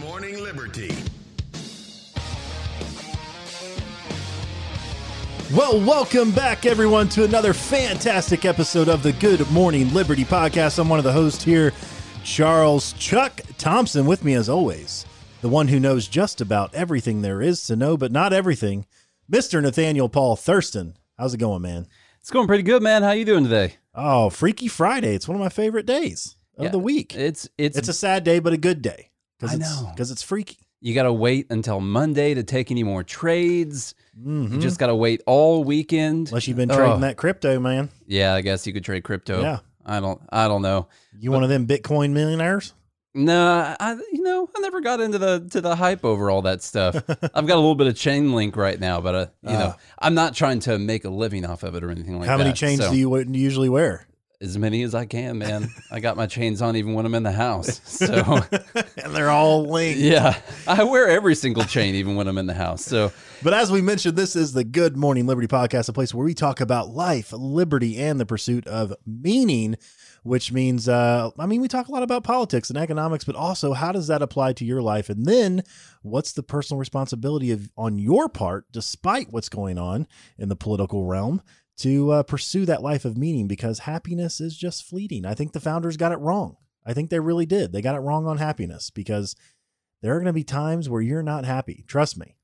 Morning Liberty. Well, welcome back, everyone, to another fantastic episode of the Good Morning Liberty podcast. I'm one of the hosts here, Charles Chuck Thompson, with me as always, the one who knows just about everything there is to know, but not everything, Mr. Nathaniel Paul Thurston. How's it going, man? It's going pretty good, man. How you doing today? Oh, Freaky Friday. It's one of my favorite days of Yeah, the week. It's it's, It's a sad day, but a good day. I it's, know. Because it's freaky. you got to wait until Monday to take any more trades. Mhm. You just got to wait all weekend. Unless you've been trading Oh. that crypto, man. Yeah, I guess you could trade crypto. Yeah. I don't I don't know. You one of them Bitcoin millionaires? No, I you know, I never got into the to the hype over all that stuff. I've got a little bit of Chainlink right now, but uh, you know, Ah. I'm not trying to make a living off of it or anything like that. How that. many chains So, do you usually wear? As many as I can, man. I got my chains on even when I'm in the house. So and they're all linked. yeah, I wear every single chain even when I'm in the house. So But as we mentioned, this is the Good Morning Liberty podcast, a place where we talk about life, liberty, and the pursuit of meaning, which means, uh, I mean, we talk a lot about politics and economics, but also how does that apply to your life? And then what's the personal responsibility of on your part, despite what's going on in the political realm, to uh, pursue that life of meaning? Because happiness is just fleeting. I think the founders got it wrong. I think they really did. They got it wrong on happiness because there are going to be times where you're not happy. Trust me.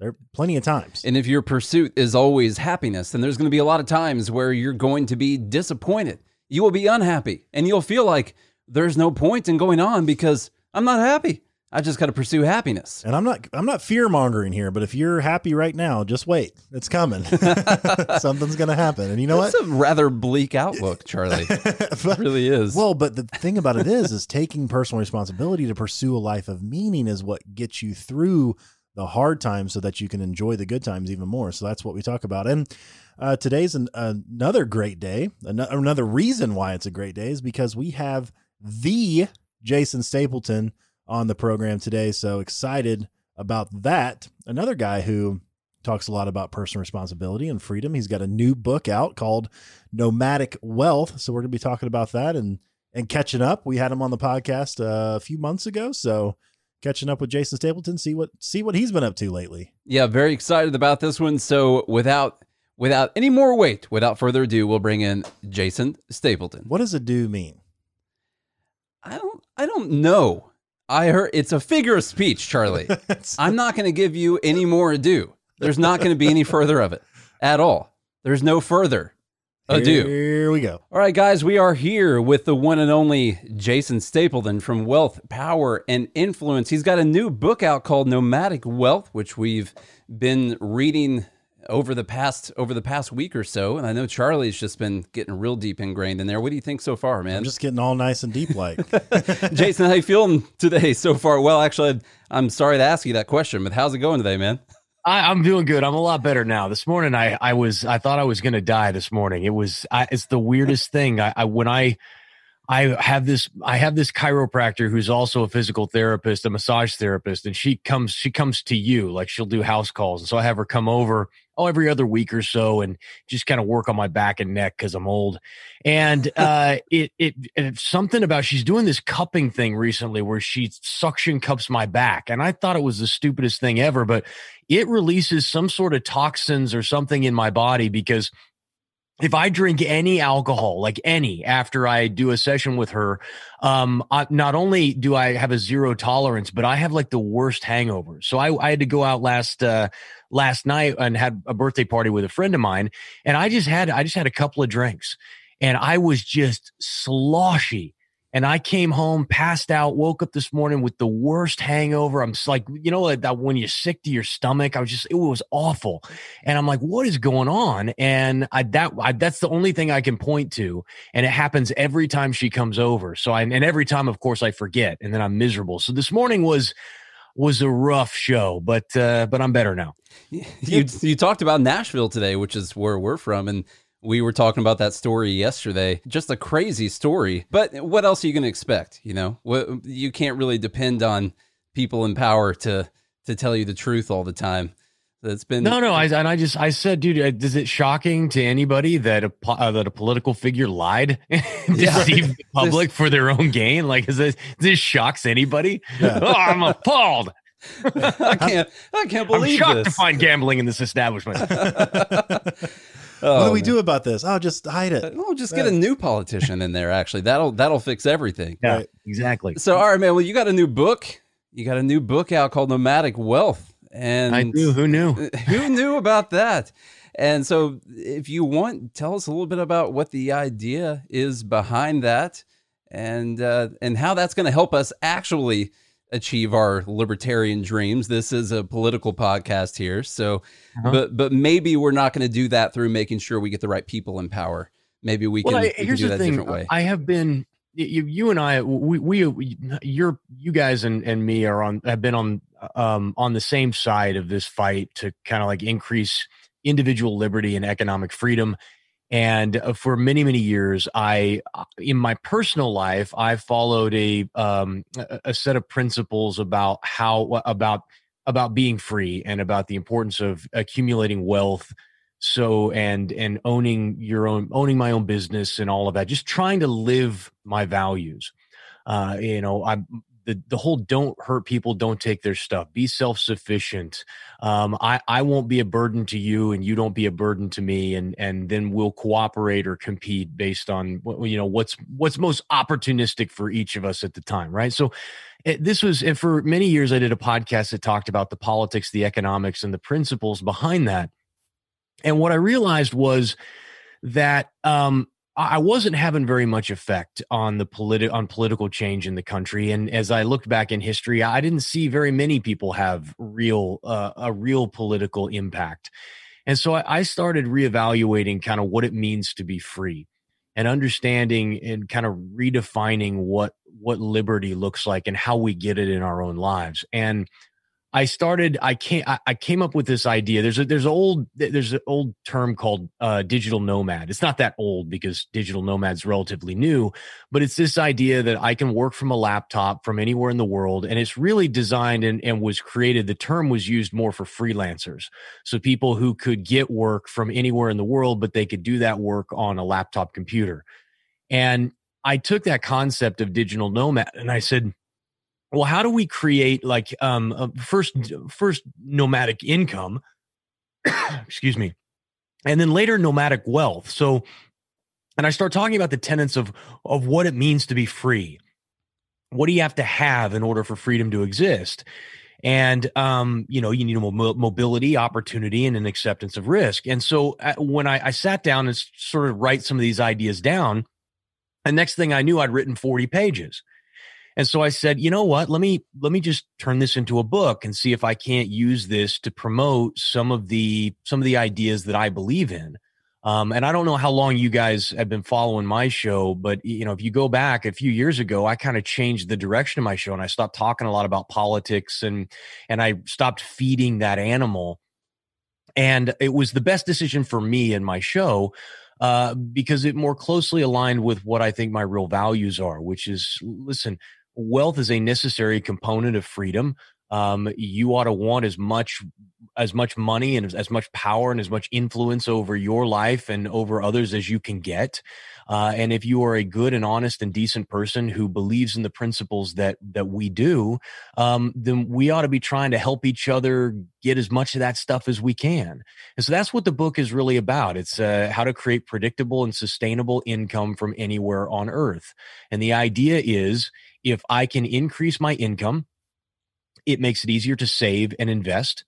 There are plenty of times. And if your pursuit is always happiness, then there's going to be a lot of times where you're going to be disappointed. You will be unhappy and you'll feel like there's no point in going on because I'm not happy. I just got to pursue happiness. And I'm not I'm not fear mongering here, but if you're happy right now, just wait. It's coming. Something's gonna happen. And you know That's what? It's a rather bleak outlook, Charlie. it really is. Well, but the thing about it is, is taking personal responsibility to pursue a life of meaning is what gets you through the hard times so that you can enjoy the good times even more. So that's what we talk about. And uh, today's an, another great day. An- another reason why it's a great day is because we have the Jason Stapleton on the program today. So excited about that. Another guy who talks a lot about personal responsibility and freedom. He's got a new book out called Nomadic Wealth. So we're going to be talking about that and and catching up. We had him on the podcast uh, a few months ago, so catching up with Jason Stapleton, see what see what he's been up to lately. yeah, very excited about this one. So without without any more wait, without further ado, we'll bring in Jason Stapleton. What does a do mean? I don't I don't know. I heard it's a figure of speech, Charlie. I'm not going to give you any more ado. There's not going to be any further of it at all. There's no further ado. Here we go. All right, guys, we are here with the one and only Jason Stapleton from Wealth, Power, and Influence. He's got a new book out called Nomadic Wealth, which we've been reading over the past over the past week or so. And I know Charlie's just been getting real deep ingrained in there. What do you think so far, man? I'm just getting all nice and deep like. Jason, how you feeling today so far? Well, actually, I'm sorry to ask you that question, but how's it going today, man? I, I'm doing good. I'm a lot better now. This morning, I I was I thought I was gonna die. This morning, it was I, it's the weirdest thing. I, I when I I have this I have this chiropractor who's also a physical therapist, a massage therapist, and she comes she comes to you like she'll do house calls, and so I have her come over oh every other week or so and just kind of work on my back and neck because I'm old, and uh, it, it it something about she's doing this cupping thing recently where she suction cups my back, and I thought it was the stupidest thing ever, but it releases some sort of toxins or something in my body because if I drink any alcohol, like any, after I do a session with her, um, I, not only do I have a zero tolerance, but I have like the worst hangover. So I, I had to go out last, uh, last night and had a birthday party with a friend of mine. And I just had, I just had a couple of drinks and I was just sloshy. And I came home, passed out, woke up this morning with the worst hangover. I'm like, you know, that when you're sick to your stomach, I was just, it was awful. And I'm like, what is going on? And I, that, I, that's the only thing I can point to. And it happens every time she comes over. So I, and every time, of course, I forget and then I'm miserable. So this morning was, was a rough show, but, uh, but I'm better now. You you talked about Nashville today, which is where we're from, and we were talking about that story yesterday. Just a crazy story. But what else are you going to expect? You know, what, you can't really depend on people in power to to tell you the truth all the time. It's been no, no. I and I just I said, dude, uh, is it shocking to anybody that a uh, that a political figure lied, deceived the public for their own gain? Like, is this this shocks anybody? Yeah. Oh, I'm appalled. I can't. I can't believe. I'm shocked this. to find gambling in this establishment. Oh, what do we man. do about this? Oh, just hide it. Oh, just get a new politician in there. Actually, that'll that'll fix everything. Yeah, right. exactly. So, all right, man. Well, you got a new book. You got a new book out called Nomadic Wealth, and I do. Who knew? Who knew about that? And so, if you want, tell us a little bit about what the idea is behind that, and uh, and how that's going to help us actually achieve our libertarian dreams. This is a political podcast here, so uh-huh. but but maybe we're not going to do that through making sure we get the right people in power. Maybe we can, well, we here's can do the thing. different way. I have been you, you and I we, we you're you guys and, and me are on have been on um on the same side of this fight to kind of like increase individual liberty and economic freedom. And uh, for many many years i uh, in my personal life i followed a um a set of principles about how about about being free and about the importance of accumulating wealth. So and and owning your own owning my own business and all of that just trying to live my values. Uh you know i'm the, the whole don't hurt people, don't take their stuff, be self sufficient. Um, I, I won't be a burden to you and you don't be a burden to me. And, and then we'll cooperate or compete based on you know, what's, what's most opportunistic for each of us at the time. Right. So it, eh, this was, and for many years, I did a podcast that talked about the politics, the economics and the principles behind that. And what I realized was that, um, I wasn't having very much effect on the politi- on political change in the country. And as I looked back in history, I didn't see very many people have real uh, a real political impact. And so I, I started reevaluating kind of what it means to be free and understanding and kind of redefining what what liberty looks like and how we get it in our own lives. And I started. I came. I came up with this idea. There's a there's old there's an old term called uh, digital nomad. It's not that old because digital nomad's relatively new, but it's this idea that I can work from a laptop from anywhere in the world, and it's really designed and, and was created. The term was used more for freelancers, so people who could get work from anywhere in the world, but they could do that work on a laptop computer. And I took that concept of digital nomad and I said well how do we create like um first first nomadic income excuse me and then later nomadic wealth? So and i start talking about the tenets of of what it means to be free. What do you have to have in order for freedom to exist? And um, you know you need a mobility opportunity and an acceptance of risk. And so uh, when I, I sat down and sort of write some of these ideas down the next thing i knew i'd written 40 pages and so I said, you know what? Let me let me just turn this into a book and see if I can't use this to promote some of the some of the ideas that I believe in. Um, and I don't know how long you guys have been following my show, but you know, if you go back a few years ago, I kind of changed the direction of my show and I stopped talking a lot about politics and and I stopped feeding that animal. And it was the best decision for me and my show uh, because it more closely aligned with what I think my real values are, which is listen, wealth is a necessary component of freedom. Um, you ought to want as much as much money and as much power and as much influence over your life and over others as you can get. Uh, and if you are a good and honest and decent person who believes in the principles that that we do, um, then we ought to be trying to help each other get as much of that stuff as we can. And so that's what the book is really about. It's uh, how to create predictable and sustainable income from anywhere on earth. And the idea is if I can increase my income, it makes it easier to save and invest.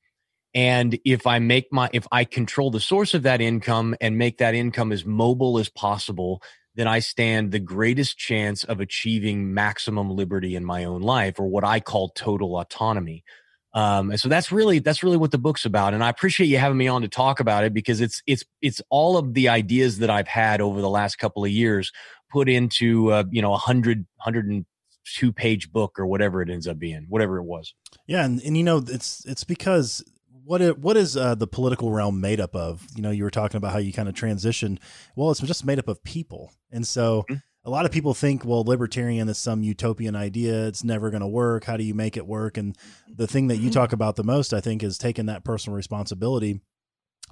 And if I make my, if I control the source of that income and make that income as mobile as possible, then I stand the greatest chance of achieving maximum liberty in my own life or what I call total autonomy. Um, and so that's really that's really what the book's about. And I appreciate you having me on to talk about it because it's it's it's all of the ideas that I've had over the last couple of years put into uh, you know a hundred hundred and two page book or whatever it ends up being, whatever it was. Yeah, and, and you know it's it's because what it, what is uh, the political realm made up of? You know, you were talking about how you kind of transitioned. Well, it's just made up of people, and so mm-hmm. a lot of people think, well, libertarian is some utopian idea. It's never going to work. How do you make it work? And the thing that you mm-hmm. talk about the most, I think, is taking that personal responsibility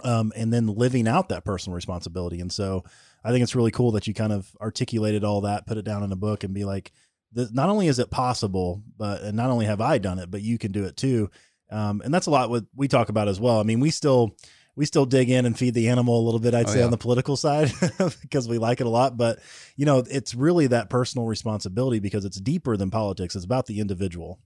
um, and then living out that personal responsibility. And so I think it's really cool that you kind of articulated all that, put it down in a book, and be like, not only is it possible, but and not only have I done it, but you can do it too. Um, and that's a lot what we talk about as well. I mean, we still we still dig in and feed the animal a little bit, I'd oh, say, yeah. on the political side because we like it a lot. But you know, it's really that personal responsibility because it's deeper than politics. It's about the individual.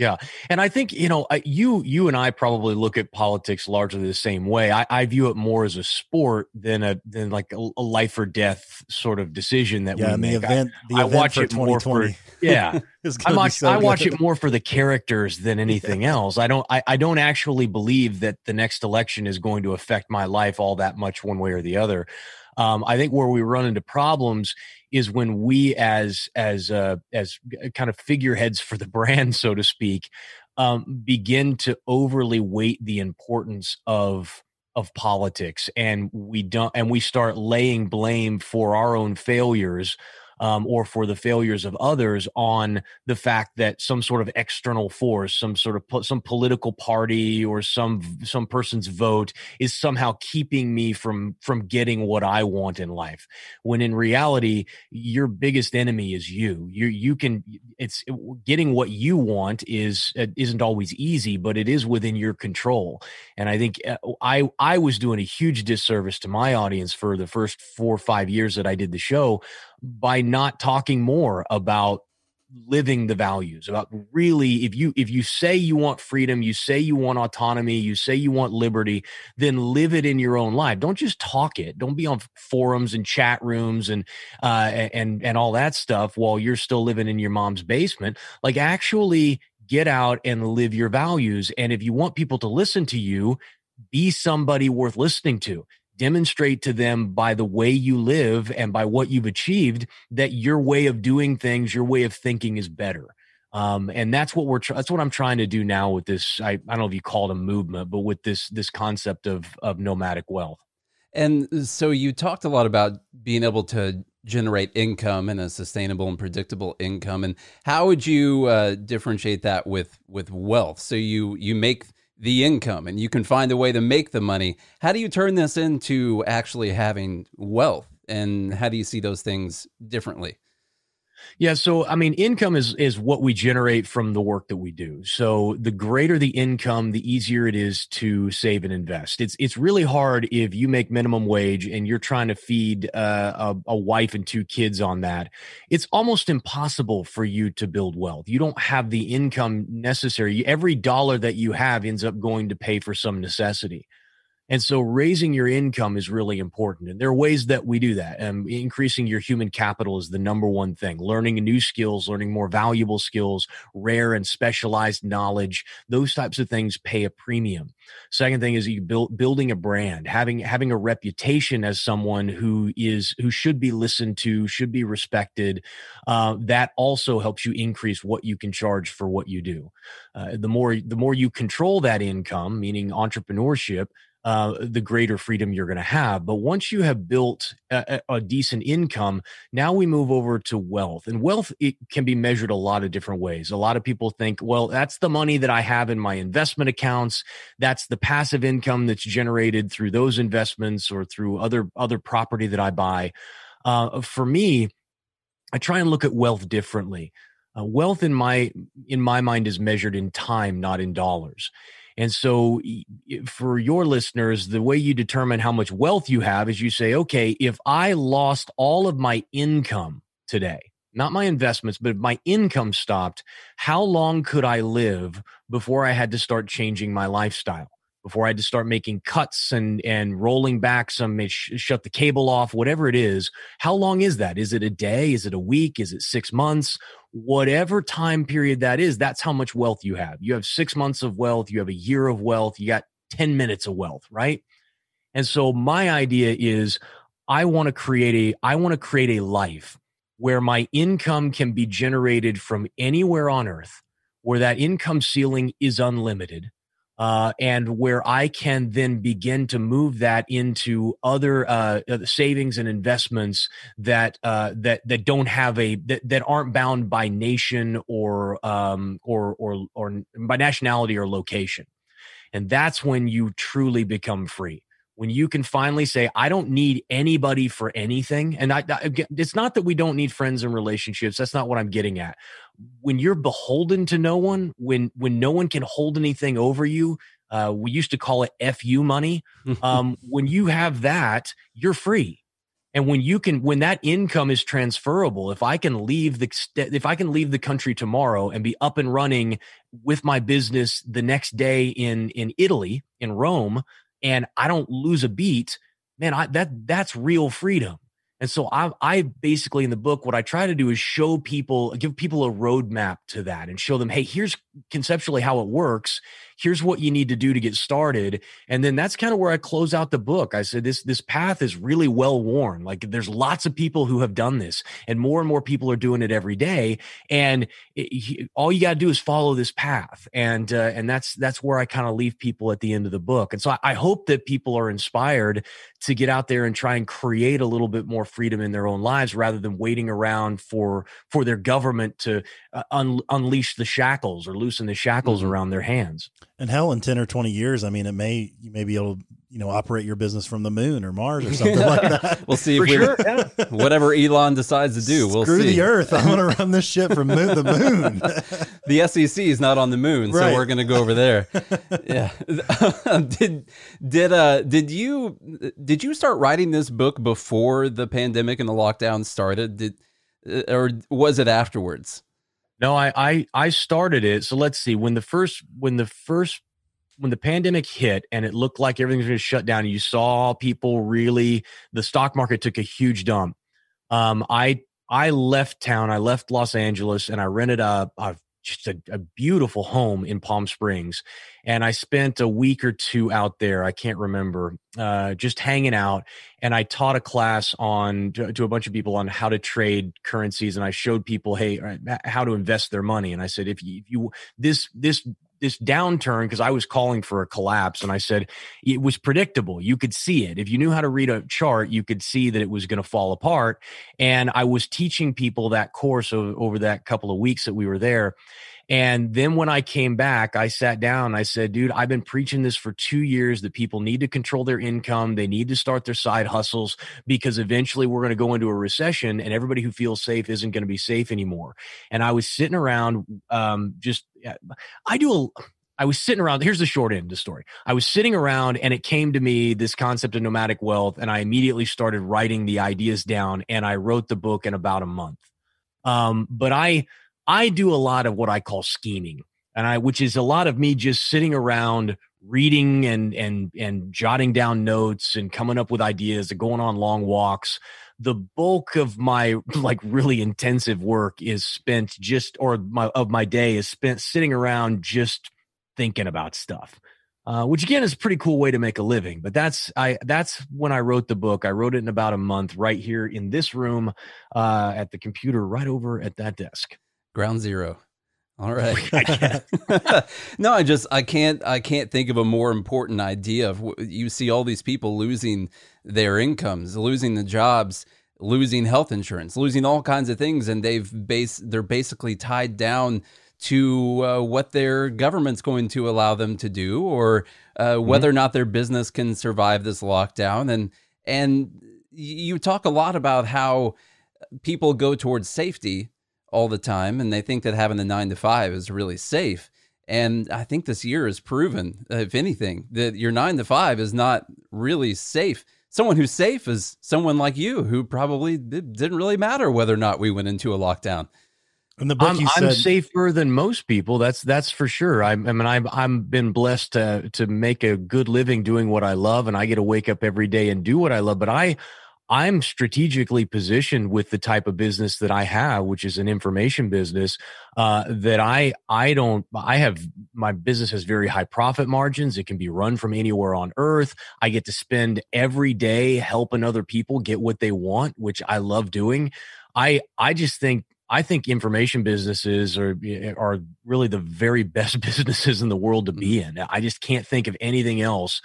Yeah, and I think you know you you and I probably look at politics largely the same way. I, I view it more as a sport than a than like a, a life or death sort of decision that yeah, we make. The event, the I, I watch it more for yeah. I watch so I watch it more for the characters than anything yeah. else. I don't I, I don't actually believe that the next election is going to affect my life all that much one way or the other. Um, I think where we run into problems is when we, as as uh, as kind of figureheads for the brand, so to speak, um, begin to overly weight the importance of of politics, and we don't, and we start laying blame for our own failures um, or for the failures of others on the fact that some sort of external force, some sort of po- some political party or some some person's vote is somehow keeping me from from getting what I want in life. When in reality, your biggest enemy is you. You you can it's getting what you want is uh, isn't always easy, but it is within your control. And I think uh, I I was doing a huge disservice to my audience for the first four or five years that I did the show by not talking more about living the values about really if you if you say you want freedom you say you want autonomy you say you want liberty then live it in your own life. Don't just talk it. Don't be on forums and chat rooms and uh and and all that stuff while you're still living in your mom's basement. Like actually get out and live your values. And if you want people to listen to you be somebody worth listening to demonstrate to them by the way you live and by what you've achieved that your way of doing things, your way of thinking is better. Um, and that's what we're that's what I'm trying to do now with this. I, I don't know if you call it a movement, but with this this concept of of nomadic wealth. And so you talked a lot about being able to generate income and a sustainable and predictable income. And how would you uh, differentiate that with with wealth? So you you make the income and you can find a way to make the money. How do you turn this into actually having wealth? And how do you see those things differently? Yeah, so I mean, income is is what we generate from the work that we do. So the greater the income, the easier it is to save and invest. It's it's really hard if you make minimum wage and you're trying to feed uh, a, a wife and two kids on that. It's almost impossible for you to build wealth. You don't have the income necessary. Every dollar that you have ends up going to pay for some necessity. And so raising your income is really important. And there are ways that we do that. Um, increasing your human capital is the number one thing. Learning new skills, learning more valuable skills, rare and specialized knowledge, those types of things pay a premium. Second thing is you build building a brand, having having a reputation as someone who is who should be listened to, should be respected. Uh, that also helps you increase what you can charge for what you do. Uh, the more the more you control that income, meaning entrepreneurship, uh, the greater freedom you're going to have. But once you have built a, a, decent income, now we move over to wealth. And wealth it can be measured a lot of different ways. A lot of people think, well, that's the money that I have in my investment accounts. That's the passive income that's generated through those investments or through other other property that I buy. Uh, for me, I try and look at wealth differently. Uh, wealth in my in my mind is measured in time, not in dollars. And so, for your listeners, the way you determine how much wealth you have is you say, okay, if I lost all of my income today, not my investments, but if my income stopped, how long could I live before I had to start changing my lifestyle? Before I had to start making cuts and and rolling back some, sh- shut the cable off, whatever it is. How long is that? Is it a day? Is it a week? Is it six months? Whatever time period that is, that's how much wealth you have. You have six months of wealth, you have a year of wealth, you got 10 minutes of wealth, right? And so my idea is I want to create a I want to create a life where my income can be generated from anywhere on earth, where that income ceiling is unlimited. Uh, and where I can then begin to move that into other uh, uh, savings and investments that uh, that that don't have a that, that aren't bound by nation or um, or or or by nationality or location, and that's when you truly become free when you can finally say, I don't need anybody for anything. And I, I, it's not that we don't need friends and relationships. That's not what I'm getting at. When you're beholden to no one, when, when no one can hold anything over you, uh, we used to call it FU money. Um, when you have that, you're free. And when you can, when that income is transferable, if I can leave the, if I can leave the country tomorrow and be up and running with my business the next day in, in Italy, in Rome, and I don't lose a beat, man, I, that that's real freedom. And so I, I basically in the book, what I try to do is show people, give people a roadmap to that and show them, hey, here's conceptually how it works here's what you need to do to get started and then that's kind of where i close out the book. I said this this path is really well worn. Like there's lots of people who have done this and more and more people are doing it every day and it, all you got to do is follow this path and uh, and that's that's where i kind of leave people at the end of the book and so I, I hope that people are inspired to get out there and try and create a little bit more freedom in their own lives rather than waiting around for for their government to uh, un- unleash the shackles or loosen the shackles mm-hmm. around their hands and hell, in ten or twenty years, I mean, it may you may be able to you know operate your business from the moon or Mars or something like that. we'll see if we, sure, yeah. whatever Elon decides to do. We'll Screw see. the Earth. I'm going to run this ship from moon, the moon. the SEC is not on the moon, right. so we're going to go over there. yeah. did did uh did you did you start writing this book before the pandemic and the lockdown started? Did uh, or was it afterwards? No, I, I I started it. So let's see. When the first when the first when the pandemic hit and it looked like everything was going to shut down, you saw people really the stock market took a huge dump. Um, I I left town. I left Los Angeles and I rented a, a just a, a, beautiful home in Palm Springs. And I spent a week or two out there. I can't remember, uh, just hanging out. And I taught a class on to, to, a bunch of people on how to trade currencies. And I showed people, hey, how to invest their money. And I said, if you, if you this this this downturn because I was calling for a collapse and I said it was predictable. You could see it. If you knew how to read a chart, you could see that it was going to fall apart. And I was teaching people that course over, over that couple of weeks that we were there. And then when I came back, I sat down. I said, dude, I've been preaching this for two years that people need to control their income. They need to start their side hustles because eventually we're going to go into a recession and everybody who feels safe isn't going to be safe anymore. And I was sitting around, um, just, I do a, I was sitting around. Here's the short end of the story. I was sitting around and it came to me this concept of nomadic wealth, and I immediately started writing the ideas down. And I wrote the book in about a month. Um, but I I do a lot of what I call scheming, and I which is a lot of me just sitting around reading and and and jotting down notes and coming up with ideas and going on long walks. The bulk of my like really intensive work is spent just or my of my day is spent sitting around just thinking about stuff uh, which again is a pretty cool way to make a living but that's i that's when i wrote the book. I wrote it in about a month right here in this room uh, at the computer right over at that desk Ground zero. All right. no, I just I can't I can't think of a more important idea of you see all these people losing their incomes, losing the jobs, losing health insurance, losing all kinds of things and they've base they're basically tied down to uh, what their government's going to allow them to do or uh, whether mm-hmm. or not their business can survive this lockdown and and you talk a lot about how people go towards safety all the time and they think that having the nine to five is really safe. And I think this year has proven, if anything, that your nine to five is not really safe. Someone who's safe is someone like you, who probably didn't really matter whether or not we went into a lockdown. In the book, I'm, said, I'm, safer than most people. That's that's for sure. I, I mean, I've I'm been blessed to to make a good living doing what I love, and I get to wake up every day and do what I love. But I I'm strategically positioned with the type of business that I have, which is an information business. Uh, that I I don't I have my business has very high profit margins. It can be run from anywhere on earth. I get to spend every day helping other people get what they want, which I love doing. I I just think I think information businesses are are really the very best businesses in the world to be mm-hmm. in. I just can't think of anything else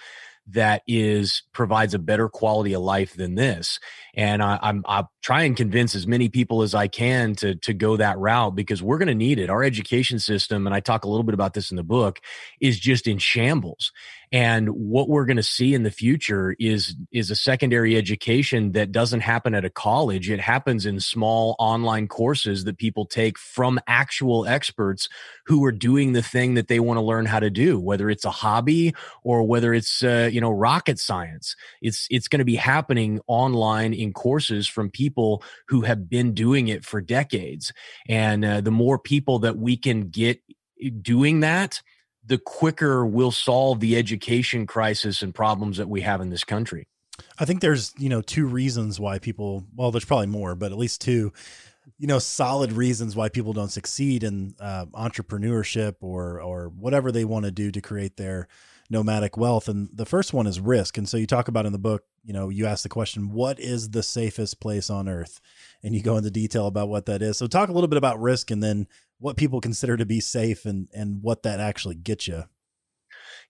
that is provides a better quality of life than this. And I, I'm I try and convince as many people as I can to to go that route because we're going to need it. Our education system, and I talk a little bit about this in the book, is just in shambles. And what we're going to see in the future is is a secondary education that doesn't happen at a college. It happens in small online courses that people take from actual experts who are doing the thing that they want to learn how to do, whether it's a hobby or whether it's uh, you know rocket science. It's it's going to be happening online in courses from people who have been doing it for decades. And uh, the more people that we can get eh, doing that the quicker we'll solve the education crisis and problems that we have in this country. I think there's, you know, two reasons why people, well, there's probably more, but at least two, you know, solid reasons why people don't succeed in uh, entrepreneurship or, or whatever they want to do to create their nomadic wealth. And the first one is risk. And so you talk about in the book, you know, you ask the question, what is the safest place on earth? And you go into detail about what that is. So talk a little bit about risk and then what people consider to be safe and and what that actually gets you.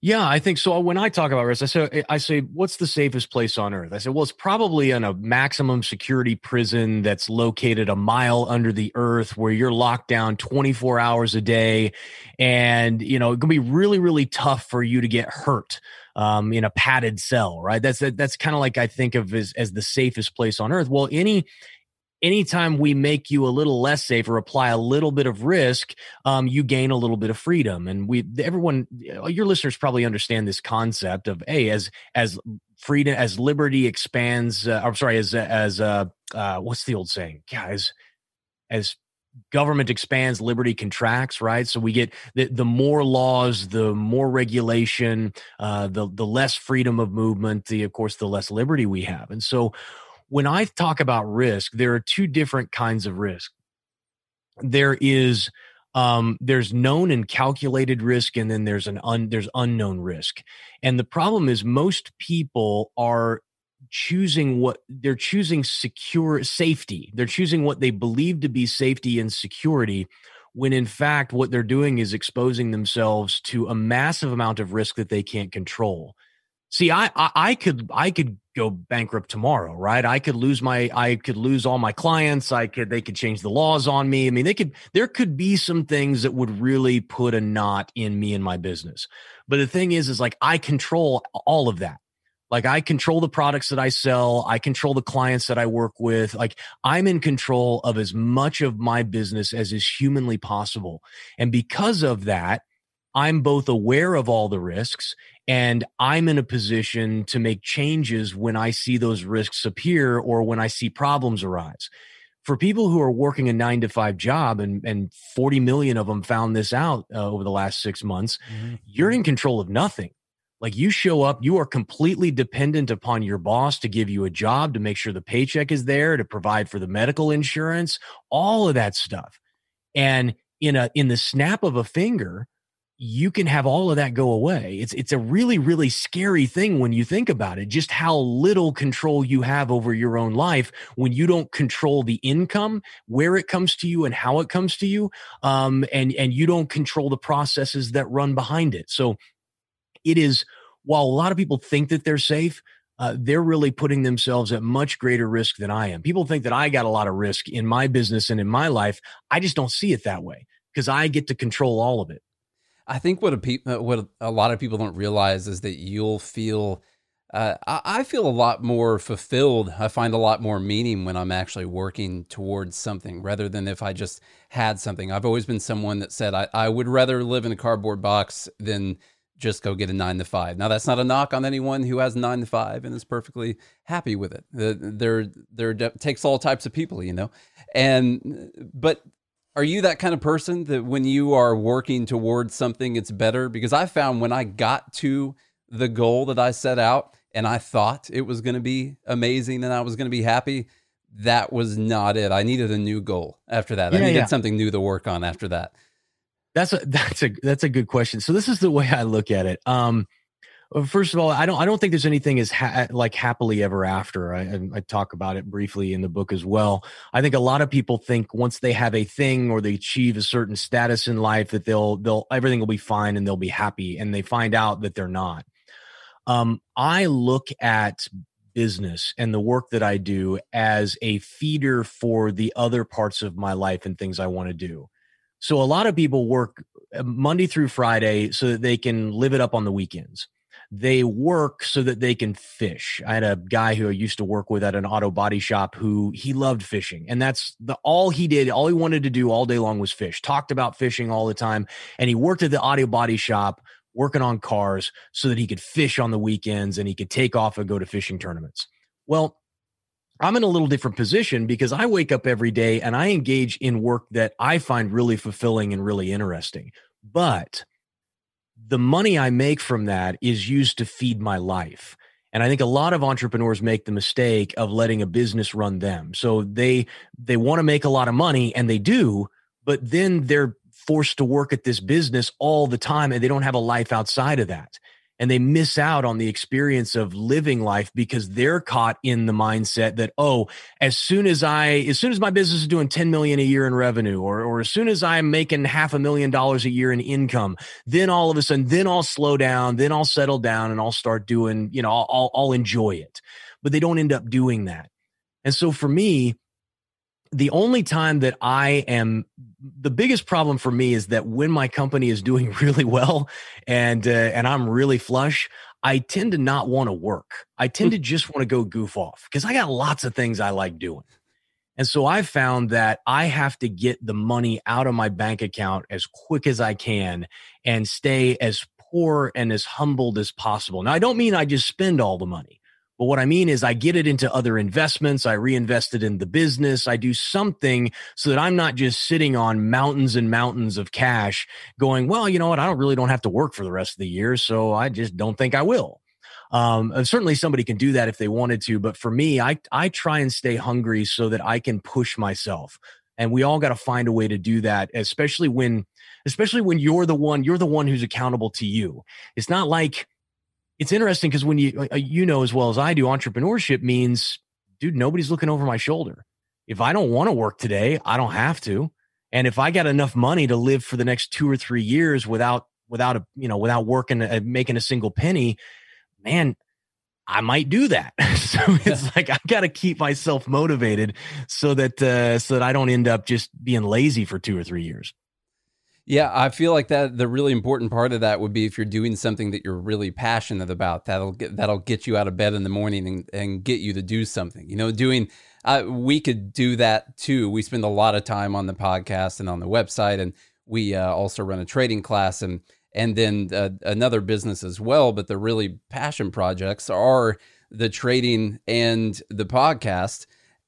Yeah, I think so. When I talk about risk, I say, I say, what's the safest place on earth? I say, well, it's probably in a maximum security prison that's located a mile under the earth where you're locked down 24 hours a day. And, you know, it can be really, really tough for you to get hurt um, in a padded cell, right? That's, that's kind of like I think of as, as the safest place on earth. Well, any, anytime we make you a little less safe or apply a little bit of risk, um, you gain a little bit of freedom. And we, everyone, your listeners probably understand this concept of, hey, as as freedom, as liberty expands. Uh, I'm sorry, as as uh, uh, what's the old saying? Yeah, as as government expands liberty contracts right so we get the, the more laws the more regulation uh, the the less freedom of movement the of course the less liberty we have and so when I talk about risk, there are two different kinds of risk. There is um, there's known and calculated risk, and then there's an un, there's unknown risk. And the problem is most people are choosing what they're choosing secure safety. They're choosing what they believe to be safety and security when in fact what they're doing is exposing themselves to a massive amount of risk that they can't control. See, I, I, I could I could go bankrupt tomorrow, right? I could lose my I could lose all my clients. I could they could change the laws on me. I mean, they could there could be some things that would really put a knot in me and my business. But the thing is is like I control all of that. Like I control the products that I sell, I control the clients that I work with. Like I'm in control of as much of my business as is humanly possible. And because of that, I'm both aware of all the risks and I'm in a position to make changes when I see those risks appear or when I see problems arise. For people who are working a nine to five job, and, and 40 million of them found this out uh, over the last six months, mm-hmm. you're in control of nothing. Like you show up, you are completely dependent upon your boss to give you a job, to make sure the paycheck is there, to provide for the medical insurance, all of that stuff. And in a in the snap of a finger, you can have all of that go away. It's it's a really really scary thing when you think about it. Just how little control you have over your own life when you don't control the income, where it comes to you, and how it comes to you, um, and and you don't control the processes that run behind it. So it is. While a lot of people think that they're safe, uh, they're really putting themselves at much greater risk than I am. People think that I got a lot of risk in my business and in my life. I just don't see it that way because I get to control all of it. I think what a pe- uh, what a lot of people don't realize is that you'll feel. Uh, I, I feel a lot more fulfilled. I find a lot more meaning when I'm actually working towards something rather than if I just had something. I've always been someone that said I, I would rather live in a cardboard box than just go get a nine to five. Now that's not a knock on anyone who has nine to five and is perfectly happy with it. There, there takes all types of people, you know. And but are you that kind of person that when you are working towards something, it's better? Because I found when I got to the goal that I set out and I thought it was going to be amazing and I was going to be happy, that was not it. I needed a new goal after that. Yeah, I needed yeah. something new to work on after that. That's a that's a that's a good question. So this is the way I look at it. Um, First of all, I don't. I don't think there's anything as ha- like happily ever after. I, I, talk about it briefly in the book as well. I think a lot of people think once they have a thing or they achieve a certain status in life that they'll they'll everything will be fine and they'll be happy, and they find out that they're not. Um, I look at business and the work that I do as a feeder for the other parts of my life and things I want to do. So a lot of people work uh, Monday through Friday so that they can live it up on the weekends. They work so that they can fish. I had a guy who I used to work with at an auto body shop who he loved fishing. And that's the all he did, all he wanted to do all day long was fish. Talked about fishing all the time. And he worked at the auto body shop working on cars so that he could fish on the weekends and he could take off and go to fishing tournaments. Well, I'm in a little different position because I wake up every day and I engage in work that I find really fulfilling and really interesting. But the money I make from that is used to feed my life. And I think a lot of entrepreneurs make the mistake of letting a business run them. So they they want to make a lot of money and they do, but then they're forced to work at this business all the time and they don't have a life outside of that and they miss out on the experience of living life because they're caught in the mindset that oh as soon as i as soon as my business is doing 10 million a year in revenue or or as soon as i'm making half a million dollars a year in income then all of a sudden then i'll slow down then i'll settle down and i'll start doing you know i'll, I'll, I'll enjoy it. But they don't end up doing that. And so for me the only time that I am the biggest problem for me is that when my company is doing really well and uh, and I'm really flush, I tend to not want to work. I tend to just want to go goof off because I got lots of things I like doing. And so I found that I have to get the money out of my bank account as quick as I can and stay as poor and as humbled as possible. Now, I don't mean I just spend all the money. But what I mean is I get it into other investments. I reinvest it in the business. I do something so that I'm not just sitting on mountains and mountains of cash going, well, you know what? I don't really don't have to work for the rest of the year. So I just don't think I will. Um, certainly somebody can do that if they wanted to. But for me, I, I try and stay hungry so that I can push myself. And we all got to find a way to do that, especially when, especially when you're the one, you're the one who's accountable to you. It's not like, it's interesting because when you uh, you know as well as I do, entrepreneurship means, dude, nobody's looking over my shoulder. If I don't want to work today, I don't have to. And if I got enough money to live for the next two or three years without without a you know without working uh, making a single penny, man, I might do that. so it's like I got to keep myself motivated so that uh, so that I don't end up just being lazy for two or three years. Yeah, I feel like that the really important part of that would be if you're doing something that you're really passionate about. That'll get that'll get you out of bed in the morning and, and get you to do something. You know, doing uh, we could do that too. We spend a lot of time on the podcast and on the website, and we uh, also run a trading class and and then uh, another business as well. But the really passion projects are the trading and the podcast.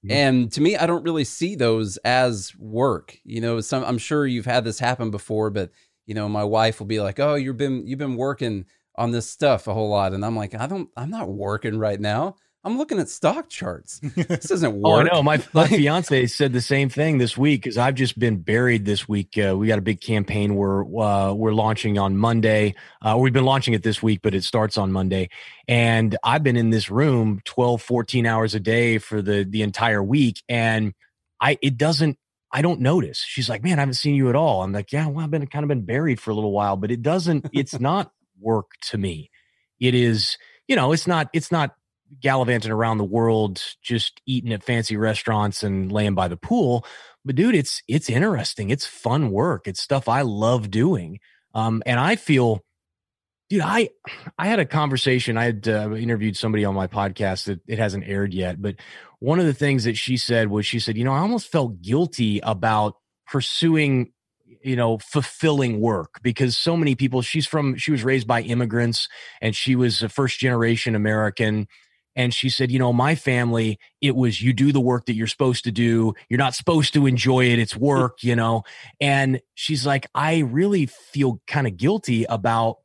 And to me, I don't really see those as work. You know, some I'm sure you've had this happen before, but you know, my wife will be like, "Oh, you've been you've been working on this stuff a whole lot," and I'm like, "I don't, I'm not working right now. I'm looking at stock charts. This doesn't work. oh no, my, my fiance said the same thing this week because I've just been buried this week. Uh, we got a big campaign we're uh, we're launching on Monday. Uh, we've been launching it this week, but it starts on Monday. And I've been in this room 12, 14 hours a day for the the entire week, and I it doesn't. I don't notice. She's like, "Man, I haven't seen you at all." I'm like, "Yeah, well, I've been kind of been buried for a little while, but it doesn't. It's not work to me. It is." You know, it's not. It's not gallivanting around the world just eating at fancy restaurants and laying by the pool. But dude it's it's interesting. It's fun work. It's stuff i love doing. Um and i feel dude i i had a conversation. I had uh, interviewed somebody on my podcast that it hasn't aired yet. But one of the things that she said was she said you know i almost felt guilty about pursuing you know fulfilling work because so many people she's from she was raised by immigrants and she was a first generation american and she said, you know, my family, it was you do the work that you're supposed to do. You're not supposed to enjoy it. It's work, you know. And she's like, I really feel kind of guilty about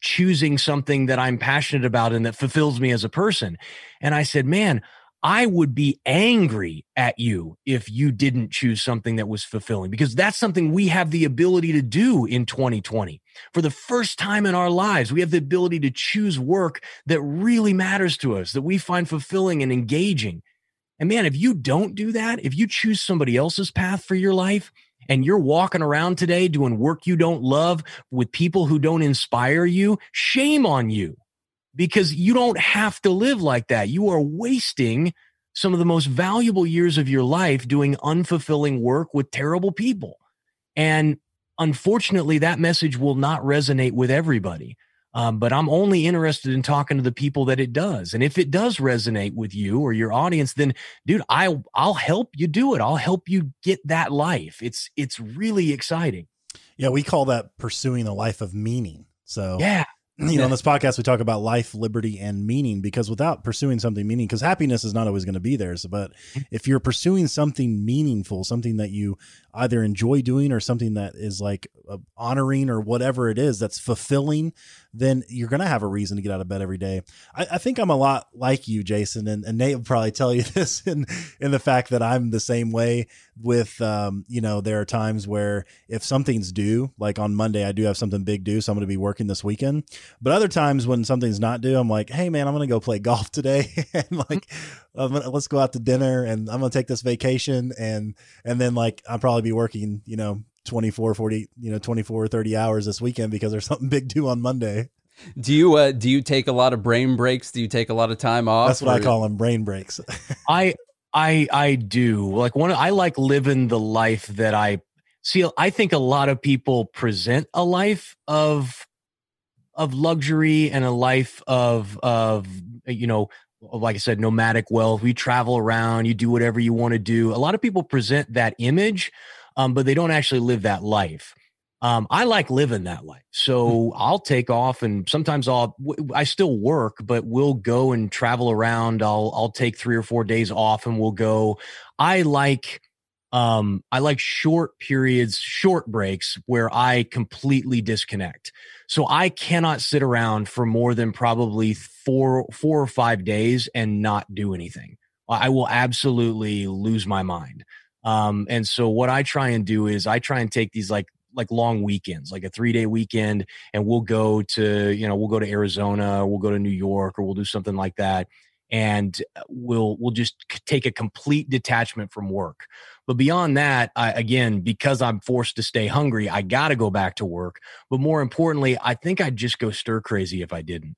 choosing something that I'm passionate about and that fulfills me as a person. And I said, man, I would be angry at you if you didn't choose something that was fulfilling because that's something we have the ability to do in 2020. For the first time in our lives, we have the ability to choose work that really matters to us, that we find fulfilling and engaging. And man, if you don't do that, if you choose somebody else's path for your life, and you're walking around today doing work you don't love with people who don't inspire you, shame on you because you don't have to live like that. You are wasting some of the most valuable years of your life doing unfulfilling work with terrible people. And unfortunately, that message will not resonate with everybody. Um, but I'm only interested in talking to the people that it does. And if it does resonate with you or your audience, then dude, I I'll help you do it. I'll help you get that life. It's it's really exciting. Yeah, we call that pursuing a life of meaning. So yeah, you know, on this podcast, we talk about life, liberty, and meaning because without pursuing something meaning, because happiness is not always going to be there. So, but if you're pursuing something meaningful, something that you either enjoy doing or something that is like uh, honoring or whatever it is that's fulfilling, then you're going to have a reason to get out of bed every day. I, I think I'm a lot like you, Jason, and, and, Nate will probably tell you this in, in the fact that I'm the same way with, um, you know, there are times where if something's due, like on Monday, I do have something big due, so I'm going to be working this weekend. But other times when something's not due, I'm like, hey, man, I'm going to go play golf today. and like, gonna, let's go out to dinner and I'm going to take this vacation. And, and then like, I'll probably be working, you know, 24 40 you know 24 30 hours this weekend because there's something big due on monday do you uh do you take a lot of brain breaks do you take a lot of time off that's what or? i call them brain breaks i i i do like one i like living the life that i see i think a lot of people present a life of of luxury and a life of of you know like I said, nomadic wealth. We travel around, you do whatever you want to do. A lot of people present that image, um, but they don't actually live that life. Um, I like living that life. So hmm. I'll take off and sometimes I'll, I still work, but we'll go and travel around. I'll, I'll take three or four days off and we'll go. I like, um, I like short periods, short breaks where I completely disconnect. So I cannot sit around for more than probably four, four or five days and not do anything. I will absolutely lose my mind. Um, and so what I try and do is I try and take these like like long weekends, like a three day weekend, and we'll go to you know we'll go to Arizona, we'll go to New York, or we'll do something like that, and uh, we'll we'll just take a complete detachment from work. But beyond that, I, again, because I'm forced to stay hungry, I got to go back to work. But more importantly, I think I'd just go stir crazy if I didn't.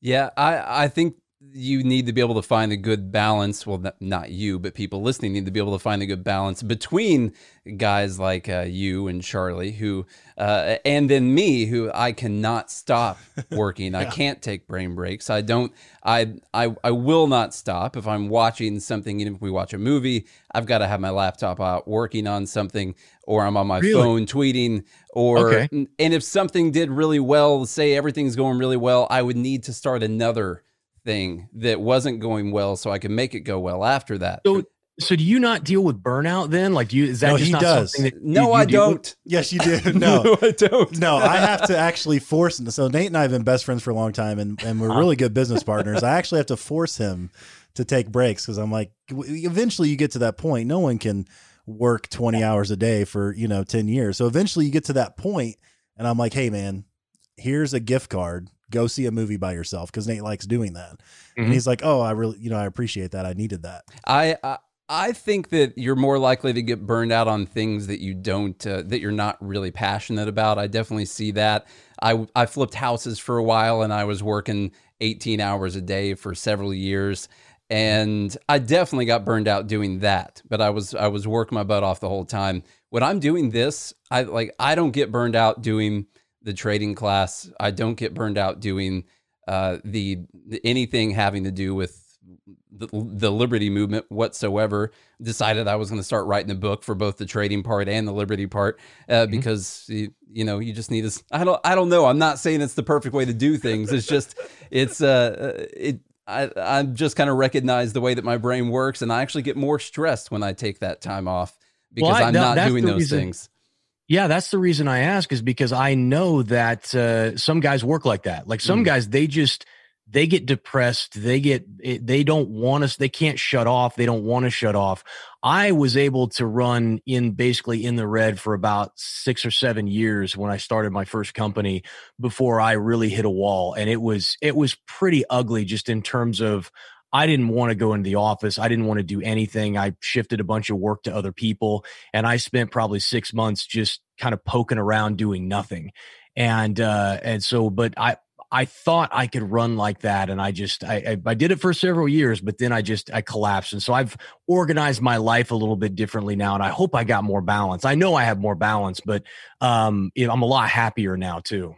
Yeah, I I think you need to be able to find a good balance. Well, not you, but people listening need to be able to find a good balance between guys like uh, you and Charlie, who, uh, and then me, who I cannot stop working. yeah. I can't take brain breaks. I don't. I I I will not stop if I'm watching something. Even if we watch a movie, I've got to have my laptop out working on something, or I'm on my really? phone tweeting. Or okay. and if something did really well, say everything's going really well, I would need to start another thing that wasn't going well so I can make it go well after that. So, so do you not deal with burnout then? Like, do you, is that no, just he not does. something that No, you, you I don't. With? Yes, you do. No. no, I don't. no, I have to actually force him. So Nate and I have been best friends for a long time and, and we're really good business partners. I actually have to force him to take breaks because I'm like, eventually you get to that point. No one can work 20 hours a day for, you know, 10 years. So eventually you get to that point and I'm like, hey, man, here's a gift card go see a movie by yourself because Nate likes doing that. Mm-hmm. And he's like, oh, I really, you know, I appreciate that. I needed that. I, I I think that you're more likely to get burned out on things that you don't uh, that you're not really passionate about. I definitely see that. I I flipped houses for a while and I was working 18 hours a day for several years and I definitely got burned out doing that. But I was I was working my butt off the whole time. When I'm doing this, I like I don't get burned out doing the trading class. I don't get burned out doing uh, the, the, anything having to do with the, the liberty movement whatsoever. Decided I was going to start writing a book for both the trading part and the liberty part uh, mm-hmm. because you, you, know you just need to. I don't I don't know. I'm not saying it's the perfect way to do things. It's just it's uh, uh it. I, I just kind of recognize the way that my brain works, and I actually get more stressed when I take that time off because well, I, I'm not doing those reason, things. Yeah, that's the reason I ask is because I know that uh, some guys work like that. Like some mm. guys, they just they get depressed they get they don't want us they can't shut off they don't want to shut off i was able to run in basically in the red for about six or seven years when i started my first company before i really hit a wall and it was it was pretty ugly just in terms of I didn't want to go into the office. I didn't want to do anything. I shifted a bunch of work to other people and I spent probably six months just kind of poking around doing nothing. And, uh, and so, but I, I thought I could run like that, and I just I, I, I did it for several years, but then I just I collapsed, and so I've organized my life a little bit differently now, and I hope I got more balance. I know I have more balance, but um, I'm a lot happier now too.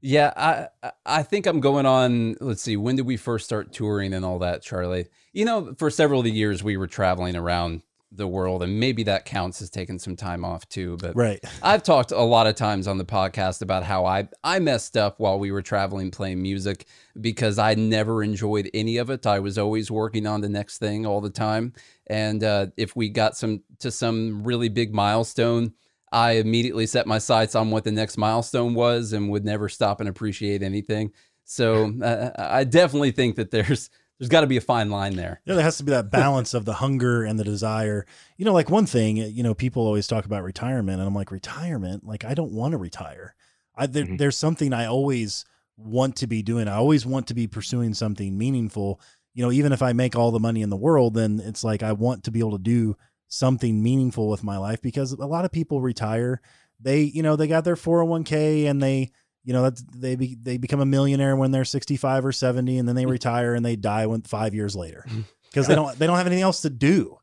Yeah, I I think I'm going on. Let's see, when did we first start touring and all that, Charlie? You know, for several of the years we were traveling around the world and maybe that counts as taking some time off too but right i've talked a lot of times on the podcast about how i i messed up while we were traveling playing music because i never enjoyed any of it i was always working on the next thing all the time and uh, if we got some to some really big milestone i immediately set my sights on what the next milestone was and would never stop and appreciate anything so uh, i definitely think that there's there's got to be a fine line there. You know, there has to be that balance of the hunger and the desire. You know, like one thing, you know, people always talk about retirement, and I'm like, retirement? Like, I don't want to retire. I, there, mm-hmm. There's something I always want to be doing. I always want to be pursuing something meaningful. You know, even if I make all the money in the world, then it's like I want to be able to do something meaningful with my life because a lot of people retire. They, you know, they got their 401k and they, you know that's they be, they become a millionaire when they're 65 or 70 and then they mm. retire and they die when 5 years later because they don't they don't have anything else to do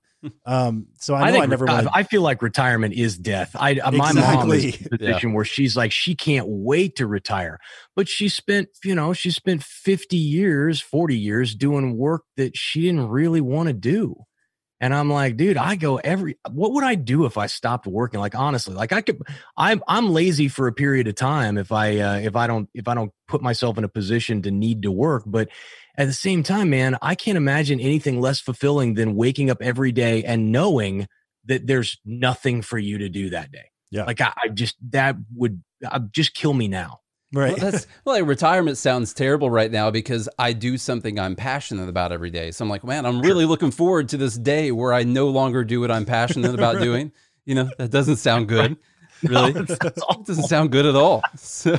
um so i know i, I never wanted... i feel like retirement is death i exactly. my mom is in a position yeah. where she's like she can't wait to retire but she spent you know she spent 50 years 40 years doing work that she didn't really want to do and I'm like, dude, I go every, what would I do if I stopped working? Like, honestly, like I could, I'm, I'm lazy for a period of time if I, uh, if I don't, if I don't put myself in a position to need to work. But at the same time, man, I can't imagine anything less fulfilling than waking up every day and knowing that there's nothing for you to do that day. Yeah. Like I, I just, that would uh, just kill me now. Right. Well, that's well, like retirement sounds terrible right now because I do something I'm passionate about every day. So I'm like, man, I'm really looking forward to this day where I no longer do what I'm passionate about right. doing. You know, that doesn't sound good. Really, no, it doesn't sound good at all. So,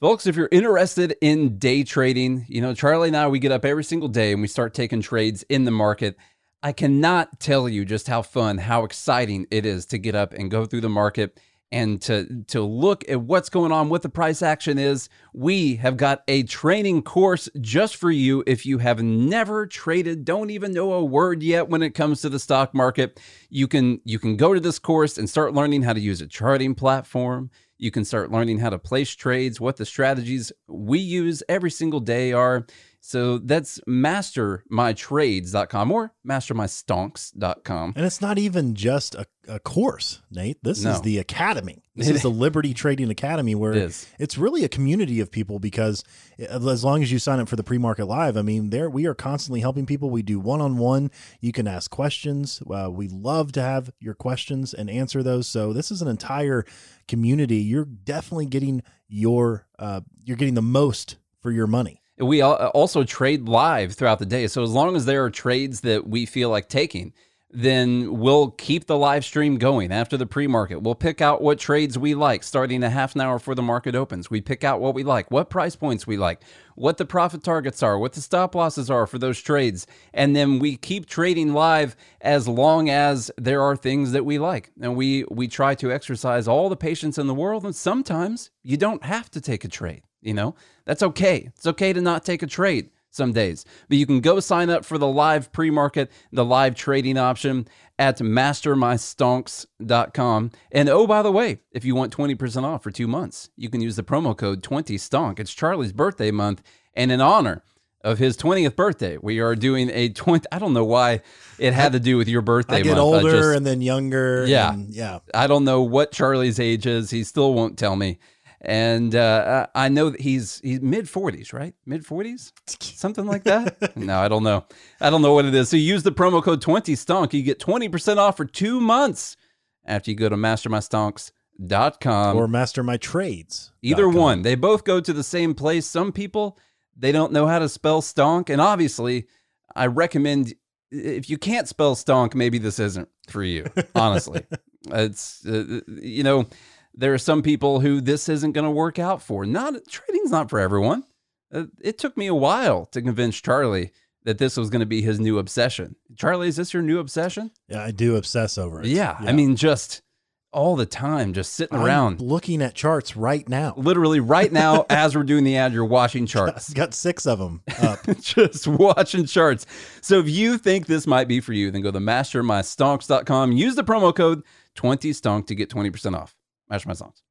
folks, if you're interested in day trading, you know, Charlie and I, we get up every single day and we start taking trades in the market. I cannot tell you just how fun, how exciting it is to get up and go through the market and to to look at what's going on, what the price action is, we have got a training course just for you if you have never traded, don't even know a word yet when it comes to the stock market. You can you can go to this course and start learning how to use a charting platform. You can start learning how to place trades, what the strategies we use every single day are. So that's mastermytrades.com or mastermystonks.com. And it's not even just a, a course, Nate. This no. is the academy. This is the Liberty Trading Academy where it it's really a community of people because as long as you sign up for the pre-market live, I mean, there we are constantly helping people. We do one-on-one. You can ask questions. Uh, we love to have your questions and answer those. So this is an entire community. You're definitely getting your uh, you're getting the most for your money. We uh, also trade live throughout the day. So as long as there are trades that we feel like taking, then we'll keep the live stream going after the pre-market. We'll pick out what trades we like starting a half an hour before the market opens. We pick out what we like, what price points we like, what the profit targets are, what the stop losses are for those trades. And then we keep trading live as long as there are things that we like. And we we try to exercise all the patience in the world and sometimes you don't have to take a trade. You know, that's okay. It's okay to not take a trade some days. But you can go sign up for the live pre market, the live trading option at mastermystonks.com. And oh, by the way, if you want 20% off for two months, you can use the promo code 20stonk. It's Charlie's birthday month. And in honor of his 20th birthday, we are doing a 20. I don't know why it had to do with your birthday I get month. older just, and then younger. Yeah. Yeah. I don't know what Charlie's age is. He still won't tell me and uh, I know that he's he's mid forties, right? Mid forties, something like that. no, I don't know. I don't know what it is. So use the promo code twenty stonk. You get twenty percent off for two months after you go to mastermystonks.com or master my trades either one they both go to the same place some people they don't know how to spell stonk. And obviously, I recommend if you can't spell stonk, maybe this isn't for you. Honestly, it's uh, you know there are some people who this isn't going to work out for. Not trading's not for everyone. Uh, it took me a while to convince Charlie that this was going to be his new obsession. Charlie, is this your new obsession? Yeah, I do obsess over it. Yeah, I mean, just all the time, just sitting I'm around, looking at charts right now. literally right now as we're doing the ad, you're watching charts. Got six of them up. just watching charts. So if you think this might be for you, then go to mastermystonks.com. Use the promo code 20stonk to get 20% off. Master My Stonks.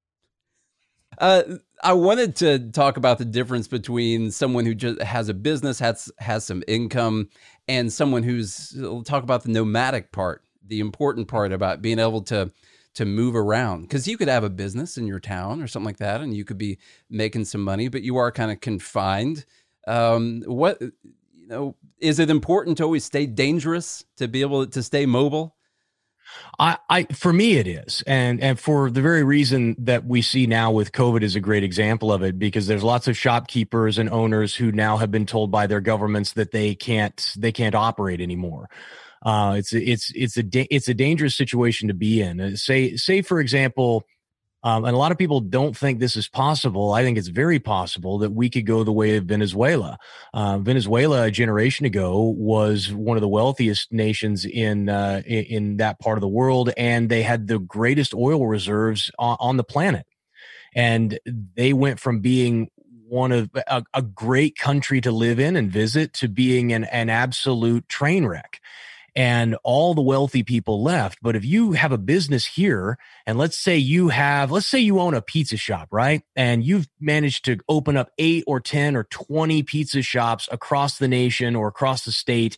Uh, I wanted to talk about the difference between someone who just has a business, has has some income, and someone who's talk about the nomadic part, the important part about being able to to move around. Because you could have a business in your town or something like that, and you could be making some money, but you are kind of confined. Um, what you know, is it important to always stay dangerous to be able to stay mobile? I, I, for me, it is, and and for the very reason that we see now with COVID is a great example of it because there's lots of shopkeepers and owners who now have been told by their governments that they can't they can't operate anymore. Uh, it's it's it's a it's a dangerous situation to be in. Uh, say say for example, um, and a lot of people don't think this is possible. I think it's very possible that we could go the way of Venezuela. Uh, Venezuela, a generation ago, was one of the wealthiest nations in, uh, in, that part of the world, and they had the greatest oil reserves on, on the planet. And they went from being one of a, a, great country to live in and visit to being an, an absolute train wreck and all the wealthy people left. But if you have a business here, and let's say you have, let's say you own a pizza shop, right? And you've managed to open up eight or 10 or 20 pizza shops across the nation or across the state.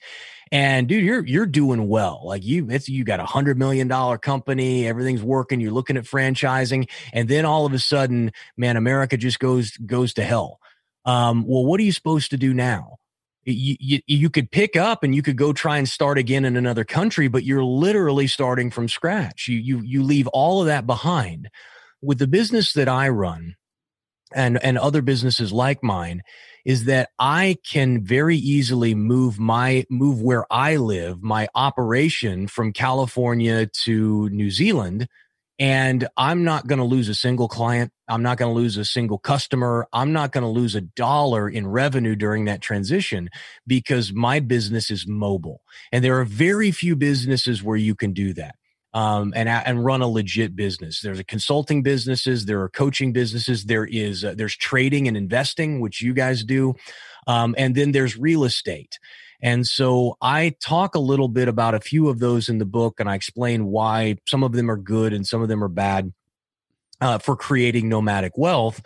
And dude, you're, you're doing well. Like you, it's, you got a hundred million dollar company. Everything's working. You're looking at franchising. And then all of a sudden, man, America just goes, goes to hell. Um, well, what are you supposed to do now? You, you, you could pick up and you could go try and start again in another country, but you're literally starting from scratch. You, you, you leave all of that behind. With the business that I run and, and other businesses like mine, is that I can very easily move my move where I live, my operation from California to New Zealand and I'm not going to lose a single client. I'm not going to lose a single customer. I'm not going to lose a dollar in revenue during that transition because my business is mobile. And there are very few businesses where you can do that. Um, and and run a legit business. There's a consulting businesses, there are coaching businesses, there is uh, there's trading and investing, which you guys do, um, and then there's real estate. And so I talk a little bit about a few of those in the book and I explain why some of them are good and some of them are bad uh, for creating nomadic wealth.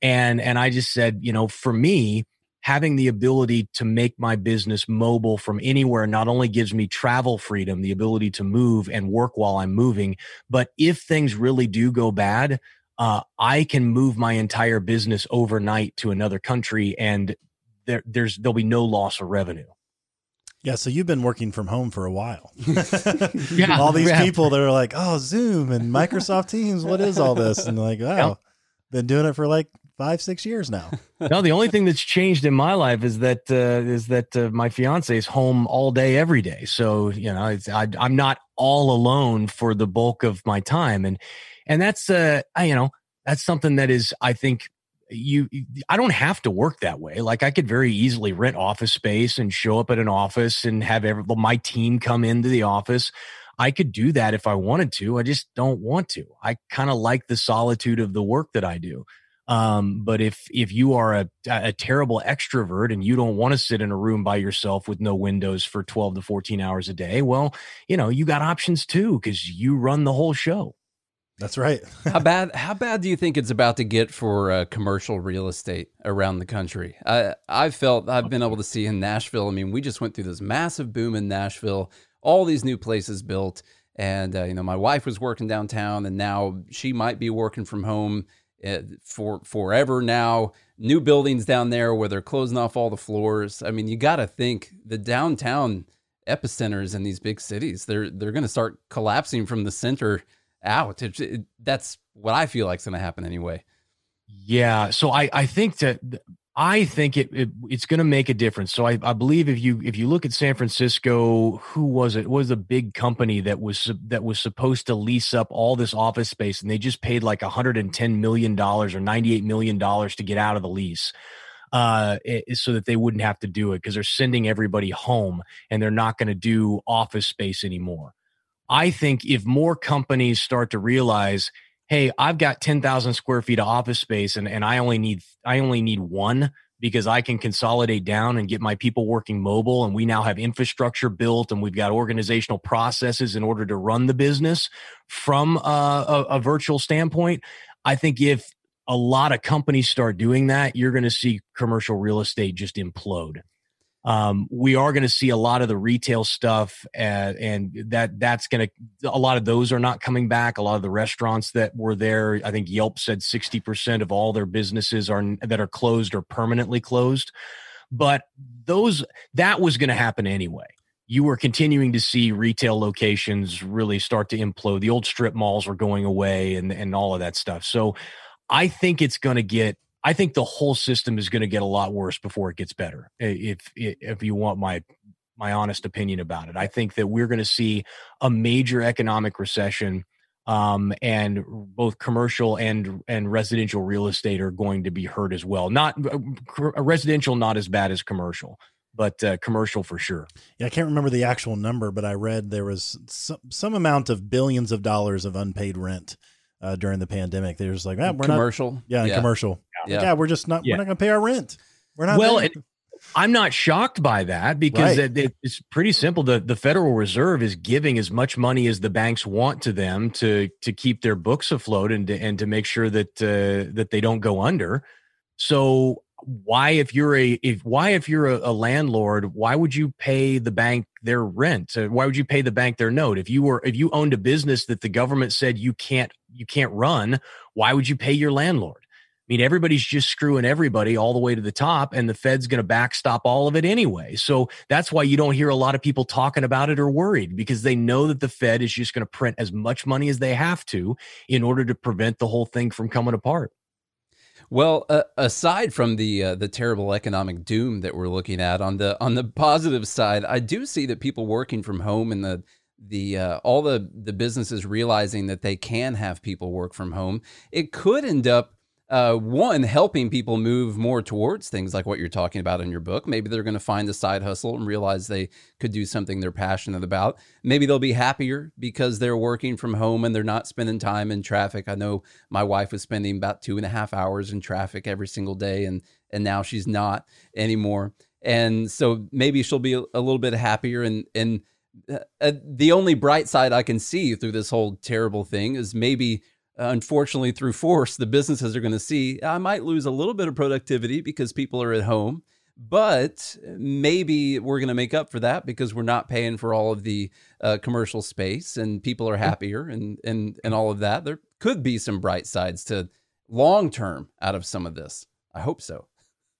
And, and I just said, you know, for me, having the ability to make my business mobile from anywhere not only gives me travel freedom, the ability to move and work while I'm moving, but if things really do go bad, uh, I can move my entire business overnight to another country and there, there's there'll be no loss of revenue. Yeah, so you've been working from home for a while. yeah, all these yeah. people that are like, "Oh, Zoom and Microsoft Teams, what is all this?" And like, "Wow, yep. been doing it for like five, six years now." no, the only thing that's changed in my life is that uh, is that uh, my fiance is home all day, every day. So you know, I, I'm not all alone for the bulk of my time, and and that's uh, I, you know, that's something that is, I think, you i don't have to work that way like i could very easily rent office space and show up at an office and have every, my team come into the office. I could do that if i wanted to i just don't want to. I kind of like the solitude of the work that i do. Um, but if if you are a, a terrible extrovert and you don't want to sit in a room by yourself with no windows for 12 to 14 hours a day well you know you got options too because you run the whole show that's right. how bad? How bad do you think it's about to get for uh, commercial real estate around the country? I I felt I've been able to see in Nashville. I mean, we just went through this massive boom in Nashville. All these new places built, and uh, you know, my wife was working downtown, and now she might be working from home uh, for forever now. New buildings down there where they're closing off all the floors. I mean, you got to think the downtown epicenters in these big cities. They're they're going to start collapsing from the center out. It, it, that's what I feel like is going to happen anyway. Yeah. So I, I think that I think it, it it's going to make a difference. So I, I believe if you if you look at San Francisco, who was it? it? Was a big company that was that was supposed to lease up all this office space, and they just paid like 110 million dollars or 98 million dollars to get out of the lease, uh, it, so that they wouldn't have to do it because they're sending everybody home and they're not going to do office space anymore. I think if more companies start to realize hey, I've got 10,000 square feet of office space and, and I only need, I only need one because I can consolidate down and get my people working mobile. And we now have infrastructure built and we've got organizational processes in order to run the business from a, a, a virtual standpoint. I think if a lot of companies start doing that, you're going to see commercial real estate just implode um, we are going to see a lot of the retail stuff uh, and that that's going to a lot of those are not coming back. A lot of the restaurants that were there i think yelp said 60% of all their businesses are that are closed or permanently closed. But those that was going to happen anyway. You were continuing to see retail locations really start to implode. The old strip malls were going away and and all of that stuff. So i think it's going to get I think the whole system is going to get a lot worse before it gets better. If if you want my my honest opinion about it, I think that we're going to see a major economic recession, um, and both commercial and and residential real estate are going to be hurt as well. Not uh, residential, not as bad as commercial, but uh, commercial for sure. Yeah, I can't remember the actual number, but I read there was some, some amount of billions of dollars of unpaid rent uh, during the pandemic. They're just like, ah, we're commercial. not yeah, yeah. commercial. Yeah. yeah, we're just not. Yeah. We're not going to pay our rent. We're not. Well, it, I'm not shocked by that because right. it, it's pretty simple. The the Federal Reserve is giving as much money as the banks want to them to to keep their books afloat and to, and to make sure that uh, that they don't go under. So why if you're a if why if you're a, a, landlord why would you pay the bank their rent uh, why would you pay the bank their note if you were if you owned a business that the government said you can't you can't run why would you pay your landlord I mean, everybody's just screwing everybody all the way to the top, and the Fed's going to backstop all of it anyway. So that's why you don't hear a lot of people talking about it or worried because they know that the Fed is just going to print as much money as they have to in order to prevent the whole thing from coming apart. Well, uh, aside from the uh, the terrible economic doom that we're looking at on the on the positive side, I do see that people working from home and the the uh, all the the businesses realizing that they can have people work from home, it could end up uh, one helping people move more towards things like what you're talking about in your book. Maybe they're going to find a side hustle and realize they could do something they're passionate about. Maybe they'll be happier because they're working from home and they're not spending time in traffic. I know my wife was spending about two and a half hours in traffic every single day, and and now she's not anymore. And so maybe she'll be a, a little bit happier. And and uh, uh the only bright side I can see through this whole terrible thing is maybe unfortunately, through force, the businesses are going to see I might lose a little bit of productivity because people are at home, but maybe we're going to make up for that because we're not paying for all of the uh, commercial space and people are happier and and and all of that. There could be some bright sides to long term out of some of this. I hope so.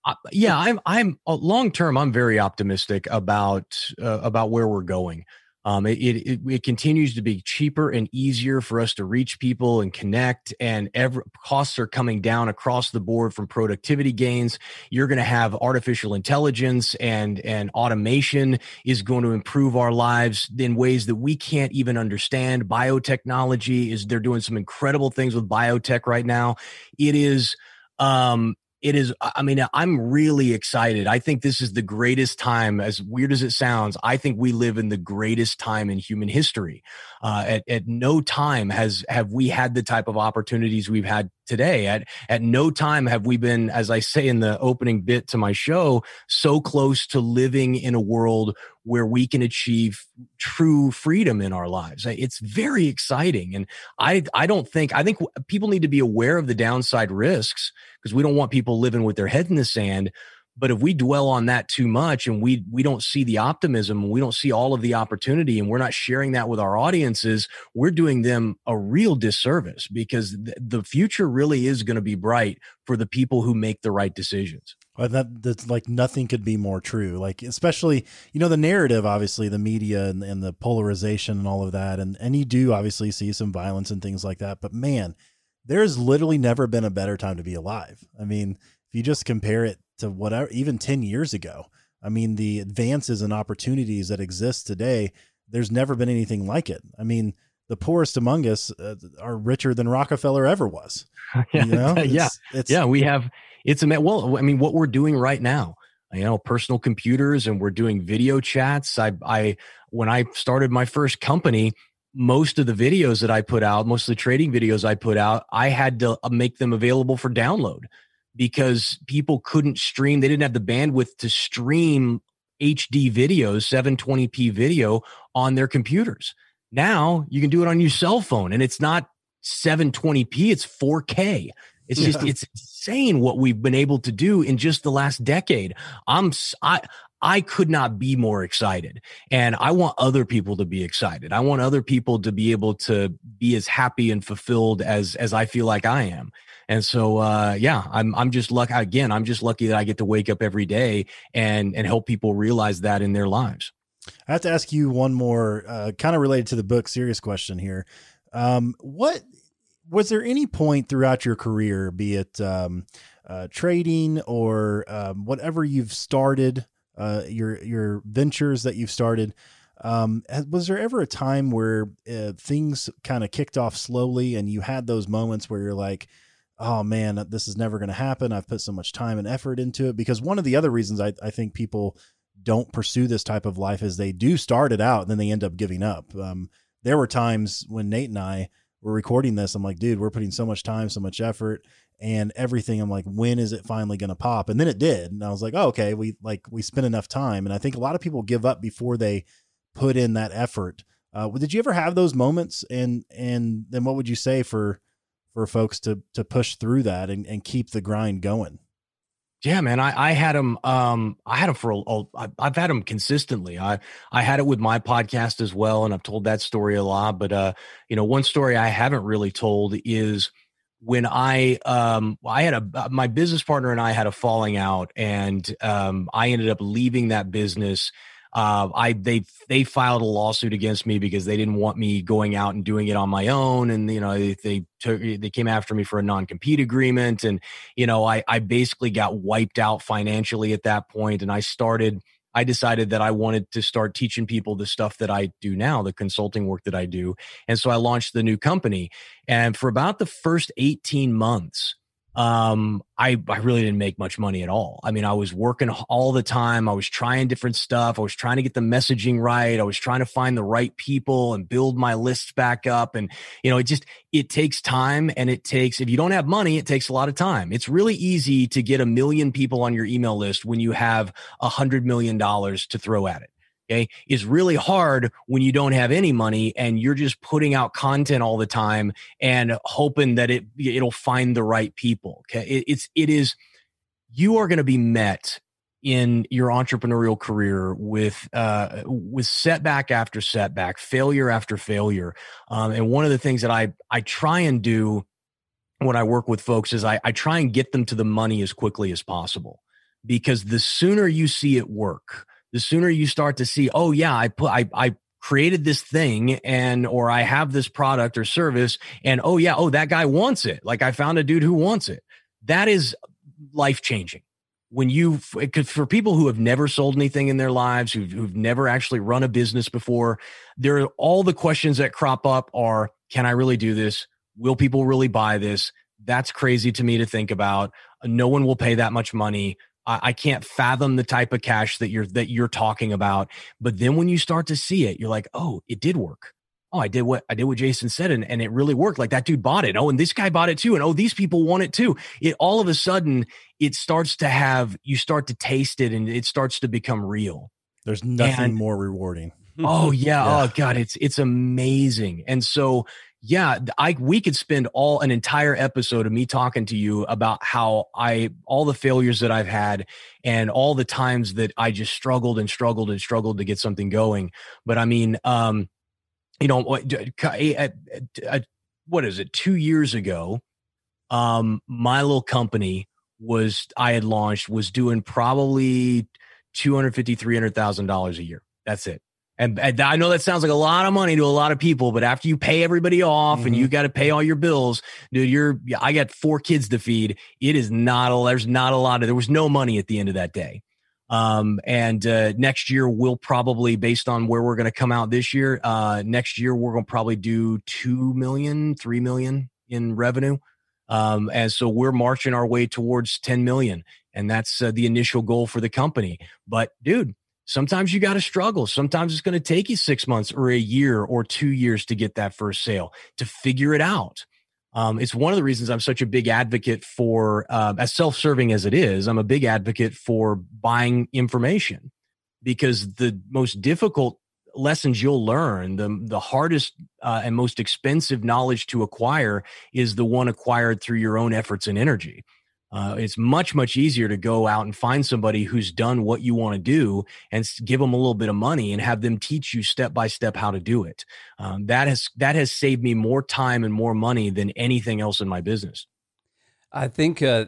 Uh, yeah, I'm I'm uh, long term. I'm very optimistic about uh, about where we're going. Um, it, it, it, continues to be cheaper and easier for us to reach people and connect, and every, costs are coming down across the board from productivity gains. You're going to have artificial intelligence and and automation is going to improve our lives in ways that we can't even understand. Biotechnology is they're doing some incredible things with biotech right now. It is um it is i mean i'm really excited. I think this is the greatest time as weird as it sounds i think we live in the greatest time in human history. Uh, at, at no time has have we had the type of opportunities we've had today. At at no time have we been as i say in the opening bit to my show so close to living in a world where we can achieve true freedom in our lives. It's very exciting and i i don't think i think people need to be aware of the downside risks because we don't want people living with their head in the sand but if we dwell on that too much and we we don't see the optimism, we don't see all of the opportunity, and we're not sharing that with our audiences, we're doing them a real disservice because th- the future really is going to be bright for the people who make the right decisions. Well, that that's like nothing could be more true. Like especially, you know, the narrative, obviously, the media and, and the polarization and all of that, and and you do obviously see some violence and things like that. But man, there's literally never been a better time to be alive. I mean, if you just compare it to whatever, even 10 years ago, I mean, the advances and opportunities that exist today, there's never been anything like it. I mean, the poorest among us uh, are richer than Rockefeller ever was. yeah, you know? it's, yeah, it's, yeah. We have it's a well. I mean, what we're doing right now, you know, personal computers, and we're doing video chats. I, I when I started my first company, most of the videos that I put out, most of the trading videos I put out, I had to uh, make them available for download because people couldn't stream. They didn't have the bandwidth to stream HD videos, 720p video on their computers. Now you can do it on your cell phone and it's not 720p, it's 4K. It's just yeah. it's insane what we've been able to do in just the last decade. I'm I I could not be more excited. And I want other people to be excited. I want other people to be able to be as happy and fulfilled as as I feel like I am. And so uh yeah, I'm I'm just lucky again, I'm just lucky that I get to wake up every day and and help people realize that in their lives. I have to ask you one more uh, kind of related to the book serious question here. Um, what was there any point throughout your career, be it um, uh, trading or um, whatever you've started, uh, your your ventures that you've started, um, was there ever a time where uh, things kind of kicked off slowly and you had those moments where you're like, oh man, this is never going to happen. I've put so much time and effort into it. Because one of the other reasons I, I think people don't pursue this type of life is they do start it out and then they end up giving up. Um, there were times when Nate and I were recording this. I'm like, dude, we're putting so much time, so much effort and everything. I'm like, when is it finally going to pop? And then it did. And I was like, oh, okay, we like, we spent enough time. And I think a lot of people give up before they put in that effort. Uh, did you ever have those moments? And, and then what would you say for, for folks to, to push through that and, and keep the grind going? Yeah, man, I, I had them. Um, I had him for a, a. I've had them consistently. I I had it with my podcast as well, and I've told that story a lot. But uh, you know, one story I haven't really told is when I um I had a uh, my business partner and I had a falling out, and um I ended up leaving that business uh, I they they filed a lawsuit against me because they didn't want me going out and doing it on my own, and you know they, they took they came after me for a non compete agreement, and you know I I basically got wiped out financially at that point, and I started. I decided that I wanted to start teaching people the stuff that I do now, the consulting work that I do. And so I launched the new company. And for about the first 18 months, um, I, I really didn't make much money at all. I mean, I was working all the time. I was trying different stuff. I was trying to get the messaging right. I was trying to find the right people and build my list back up. And, you know, it just, it takes time and it takes, if you don't have money, it takes a lot of time. It's really easy to get a million people on your email list when you have a hundred million dollars to throw at it okay is really hard when you don't have any money and you're just putting out content all the time and hoping that it it'll find the right people okay it, it's it is you are going to be met in your entrepreneurial career with uh, with setback after setback, failure after failure. Um, and one of the things that I I try and do when I work with folks is I, I try and get them to the money as quickly as possible because the sooner you see it work, the sooner you start to see, oh yeah, I put I I created this thing and or I have this product or service and oh yeah, oh that guy wants it. Like I found a dude who wants it. That is life changing. When you for people who have never sold anything in their lives, who've, who've never actually run a business before, there are all the questions that crop up are, can I really do this? Will people really buy this? That's crazy to me to think about. No one will pay that much money. I, can't fathom the type of cash that you're that you're talking about. But then when you start to see it, you're like, oh, it did work. Oh, I did what I did what Jason said, and, and it really worked. Like that dude bought it. Oh, and this guy bought it too. And oh, these people want it too. It all of a sudden it starts to have you start to taste it and it starts to become real. There's nothing and, more rewarding. Oh yeah. yeah. Oh God, it's it's amazing. And so yeah, I we could spend all an entire episode of me talking to you about how I all the failures that I've had and all the times that I just struggled and struggled and struggled to get something going. But I mean, um, you know, what is it? Two years ago, um, my little company was I had launched was doing probably two hundred fifty three hundred thousand dollars a year. That's it. And, and I know that sounds like a lot of money to a lot of people, but after you pay everybody off mm-hmm. and you got to pay all your bills, dude, you're, I got four kids to feed. It is not a, there's not a lot of, there was no money at the end of that day. Um, and uh, next year we'll probably, based on where we're going to come out this year, uh, next year we're going to probably do two million, three million in revenue. Um, and so we're marching our way towards 10 million. And that's uh, the initial goal for the company. But dude, sometimes you got to struggle. Sometimes it's going to take you six months or a year or two years to get that first sale to figure it out. Um, it's one of the reasons I'm such a big advocate for, uh, as self serving as it is, I'm a big advocate for buying information because the most difficult lessons you'll learn, the the hardest uh, and most expensive knowledge to acquire is the one acquired through your own efforts and energy. Uh, it's much much easier to go out and find somebody who's done what you want to do and give them a little bit of money and have them teach you step by step how to do it. Um, that has that has saved me more time and more money than anything else in my business. I think uh,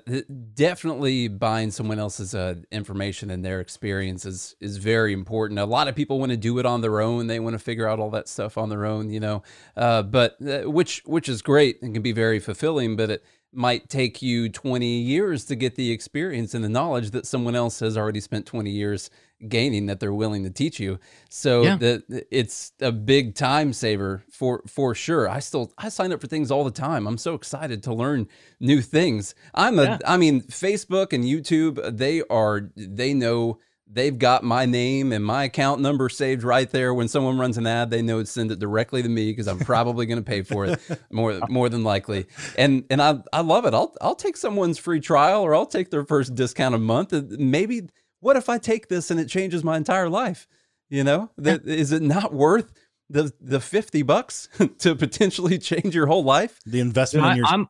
definitely buying someone else's uh, information and their experience is, is very important. A lot of people want to do it on their own; they want to figure out all that stuff on their own, you know. Uh, but uh, which which is great and can be very fulfilling. But it might take you 20 years to get the experience and the knowledge that someone else has already spent 20 years gaining that they're willing to teach you. So yeah. the, it's a big time saver for for sure. I still I sign up for things all the time. I'm so excited to learn new things. I'm a yeah. I mean Facebook and YouTube they are they know they've got my name and my account number saved right there. When someone runs an ad, they know to send it directly to me because I'm probably going to pay for it more more than likely. And and I I love it. I'll I'll take someone's free trial or I'll take their first discount a month. Maybe what if I take this and it changes my entire life? You know, that is it not worth the the 50 bucks to potentially change your whole life? The investment I, in your I'm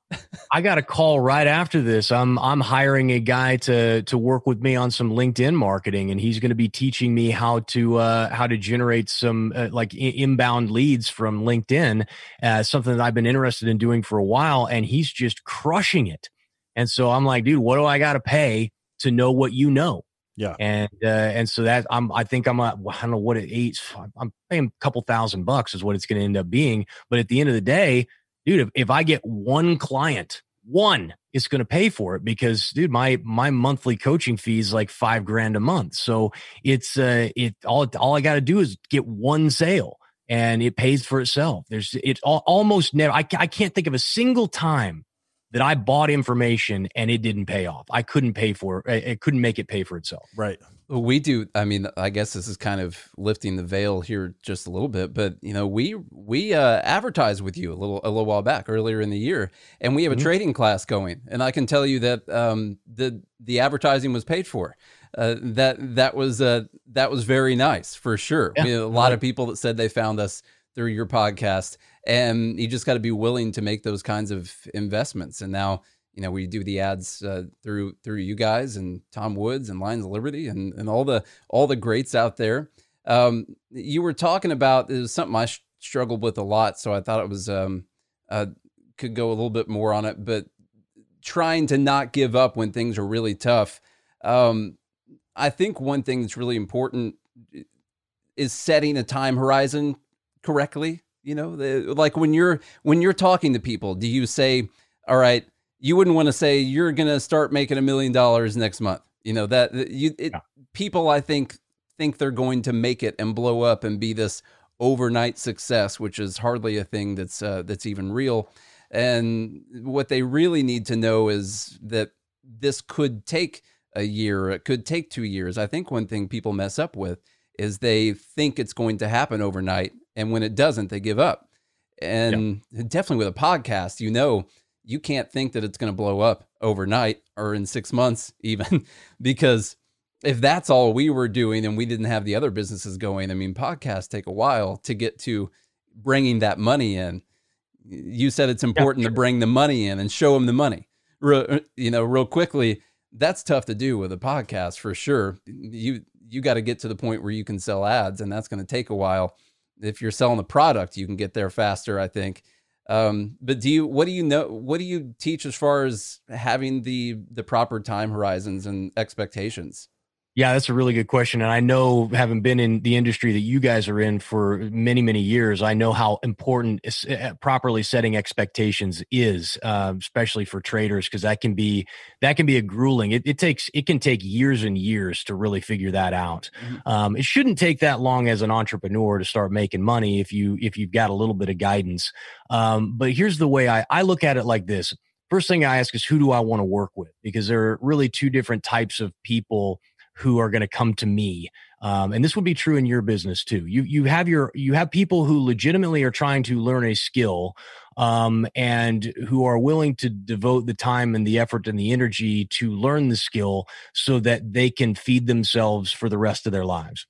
I got a call right after this. I'm I'm hiring a guy to to work with me on some LinkedIn marketing and he's going to be teaching me how to uh how to generate some uh, like I- inbound leads from LinkedIn uh something that I've been interested in doing for a while and he's just crushing it. And so I'm like dude what do I got to pay to know what you know yeah. And uh, and so that I'm I think I'm at I don't know what it eats. I'm paying a couple thousand bucks is what it's going to end up being. But at the end of the day, dude, if, if I get one client, one is going to pay for it because dude, my my monthly coaching fee is like five grand a month. So it's uh it all all I got to do is get one sale and it pays for itself. There's it all, almost never I I can't think of a single time that I bought information and it didn't pay off. I couldn't pay for it. It couldn't make it pay for itself. Right. We do. I mean, I guess this is kind of lifting the veil here just a little bit, but you know, we we uh, advertised with you a little a little while back earlier in the year, and we have a mm-hmm. trading class going, and I can tell you that um, the the advertising was paid for. Uh, that that was uh, that was very nice for sure. Yeah. We a lot right. of people that said they found us through your podcast, and you just got to be willing to make those kinds of investments. And now, you know, we do the ads uh, through through you guys and Tom Woods and Lions of Liberty and and all the all the greats out there. Um, you were talking about it was something I sh- struggled with a lot, so I thought it was um, uh, could go a little bit more on it, but trying to not give up when things are really tough. Um, I think one thing that's really important is setting a time horizon correctly you know, the, like when you're when you're talking to people, do you say, "All right, you wouldn't want to say you're going to start making a million dollars next month." You know that you it, yeah. people I think think they're going to make it and blow up and be this overnight success, which is hardly a thing that's uh, that's even real. And what they really need to know is that this could take a year, it could take two years. I think one thing people mess up with is they think it's going to happen overnight and when it doesn't, they give up. And yeah. definitely with a podcast, you know, you can't think that it's going to blow up overnight or in six months, even because if that's all we were doing and we didn't have the other businesses going, I mean, podcasts take a while to get to bringing that money in. You said it's important yeah, sure. to bring the money in and show them the money, real, uh, you know, real quickly. That's tough to do with a podcast for sure. You you got to get to the point where you can sell ads, and that's going to take a while if you're selling the product, you can get there faster, I think. Um, but do you what do you know what do you teach as far as having the the proper time horizons and expectations? Yeah, that's a really good question. And I know, having been in the industry that you guys are in for many, many years, I know how important uh, properly setting expectations is, uh, especially for traders, because that can be that can be a grueling. It, it, takes it can take years and years to really figure that out. Mm-hmm. Um, it shouldn't take that long as an entrepreneur to start making money if you if you've got a little bit of guidance. Um, but here's the way I I look at it like this. First thing I ask is who do I want to work with? Because there are really two different types of people who are going to come to me. Um, and this would be true in your business too. You you have your you have people who legitimately are trying to learn a skill, um, and who are willing to devote the time and the effort and the energy to learn the skill so that they can feed themselves for the rest of their lives.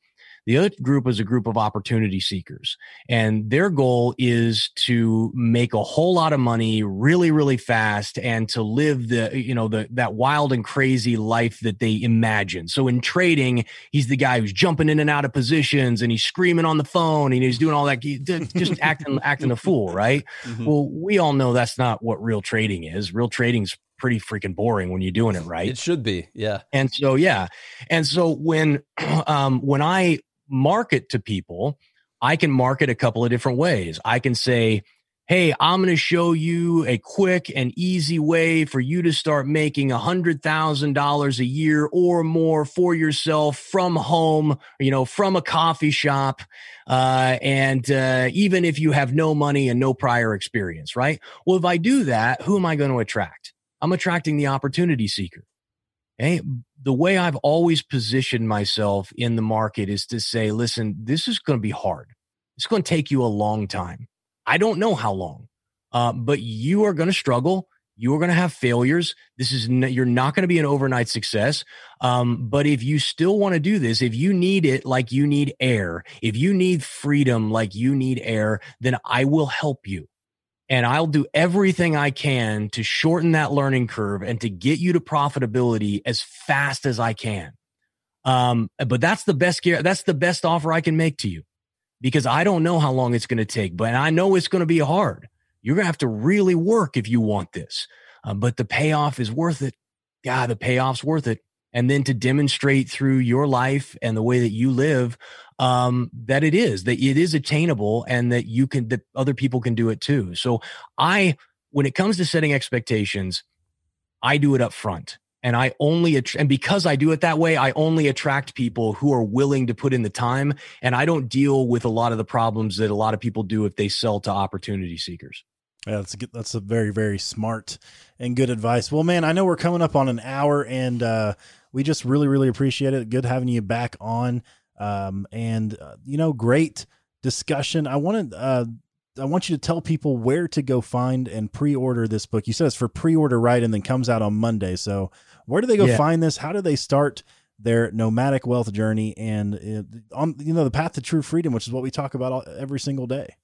The other group is a group of opportunity seekers, and their goal is to make a whole lot of money really, really fast and to live the, you know, the that wild and crazy life that they imagine. So in trading, he's the guy who's jumping in and out of positions and he's screaming on the phone and he's doing all that, just acting acting a fool, right? Mm-hmm. Well, we all know that's not what real trading is. Real trading's pretty freaking boring when you're doing it right. It should be, yeah. And so yeah, and so when um, when I market to people, I can market a couple of different ways. I can say, Hey, I'm going to show you a quick and easy way for you to start making a hundred thousand dollars a year or more for yourself from home, you know, from a coffee shop. Uh, and, uh, even if you have no money and no prior experience, right? Well, if I do that, who am I going to attract? I'm attracting the opportunity seeker. Okay. The way I've always positioned myself in the market is to say, listen, this is going to be hard. It's going to take you a long time. I don't know how long, uh, but you are going to struggle. You are going to have failures. This is you're not going to be an overnight success. Um, but if you still want to do this, if you need it like you need air, if you need freedom like you need air, then I will help you and I'll do everything I can to shorten that learning curve and to get you to profitability as fast as I can. Um, but that's the best gear. that's the best offer I can make to you because I don't know how long it's going to take, but I know it's going to be hard. You're going to have to really work if you want this, um, but the payoff is worth it. God, the payoff's worth it. And then to demonstrate through your life and the way that you live um, that it is that it is attainable and that you can that other people can do it too. So I, when it comes to setting expectations, I do it up front. And I only, and because I do it that way, I only attract people who are willing to put in the time. And I don't deal with a lot of the problems that a lot of people do if they sell to opportunity seekers. Yeah, that's a good, that's a very very smart and good advice. Well, man, I know we're coming up on an hour, and uh, we just really really appreciate it. Good having you back on. Um, and uh, you know, great discussion. I wanted, uh, I want you to tell people where to go find and pre-order this book. You said it's for pre-order, right? And then comes out on Monday. So where do they go yeah. find this? How do they start their nomadic wealth journey and uh, on, you know, the path to true freedom, which is what we talk about all, every single day?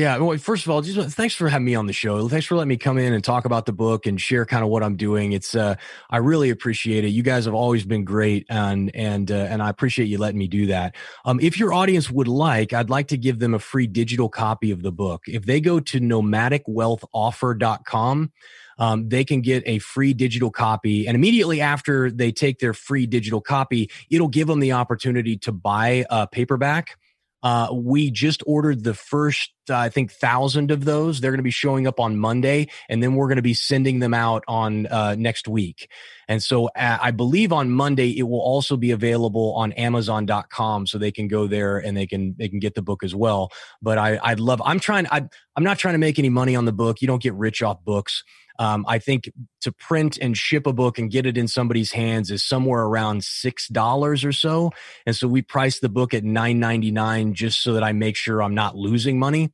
Yeah. Well, first of all, just thanks for having me on the show. Thanks for letting me come in and talk about the book and share kind of what I'm doing. It's uh, I really appreciate it. You guys have always been great, and and uh, and I appreciate you letting me do that. Um, if your audience would like, I'd like to give them a free digital copy of the book. If they go to nomadicwealthoffer.com. Um, they can get a free digital copy. And immediately after they take their free digital copy, it'll give them the opportunity to buy a paperback. Uh, we just ordered the first, uh, I think, thousand of those. They're going to be showing up on Monday, and then we're going to be sending them out on uh, next week. And so I believe on Monday it will also be available on Amazon.com, so they can go there and they can they can get the book as well. But I, I'd love. I'm trying. I, I'm not trying to make any money on the book. You don't get rich off books. Um, I think to print and ship a book and get it in somebody's hands is somewhere around six dollars or so, and so we price the book at nine ninety nine just so that I make sure I'm not losing money.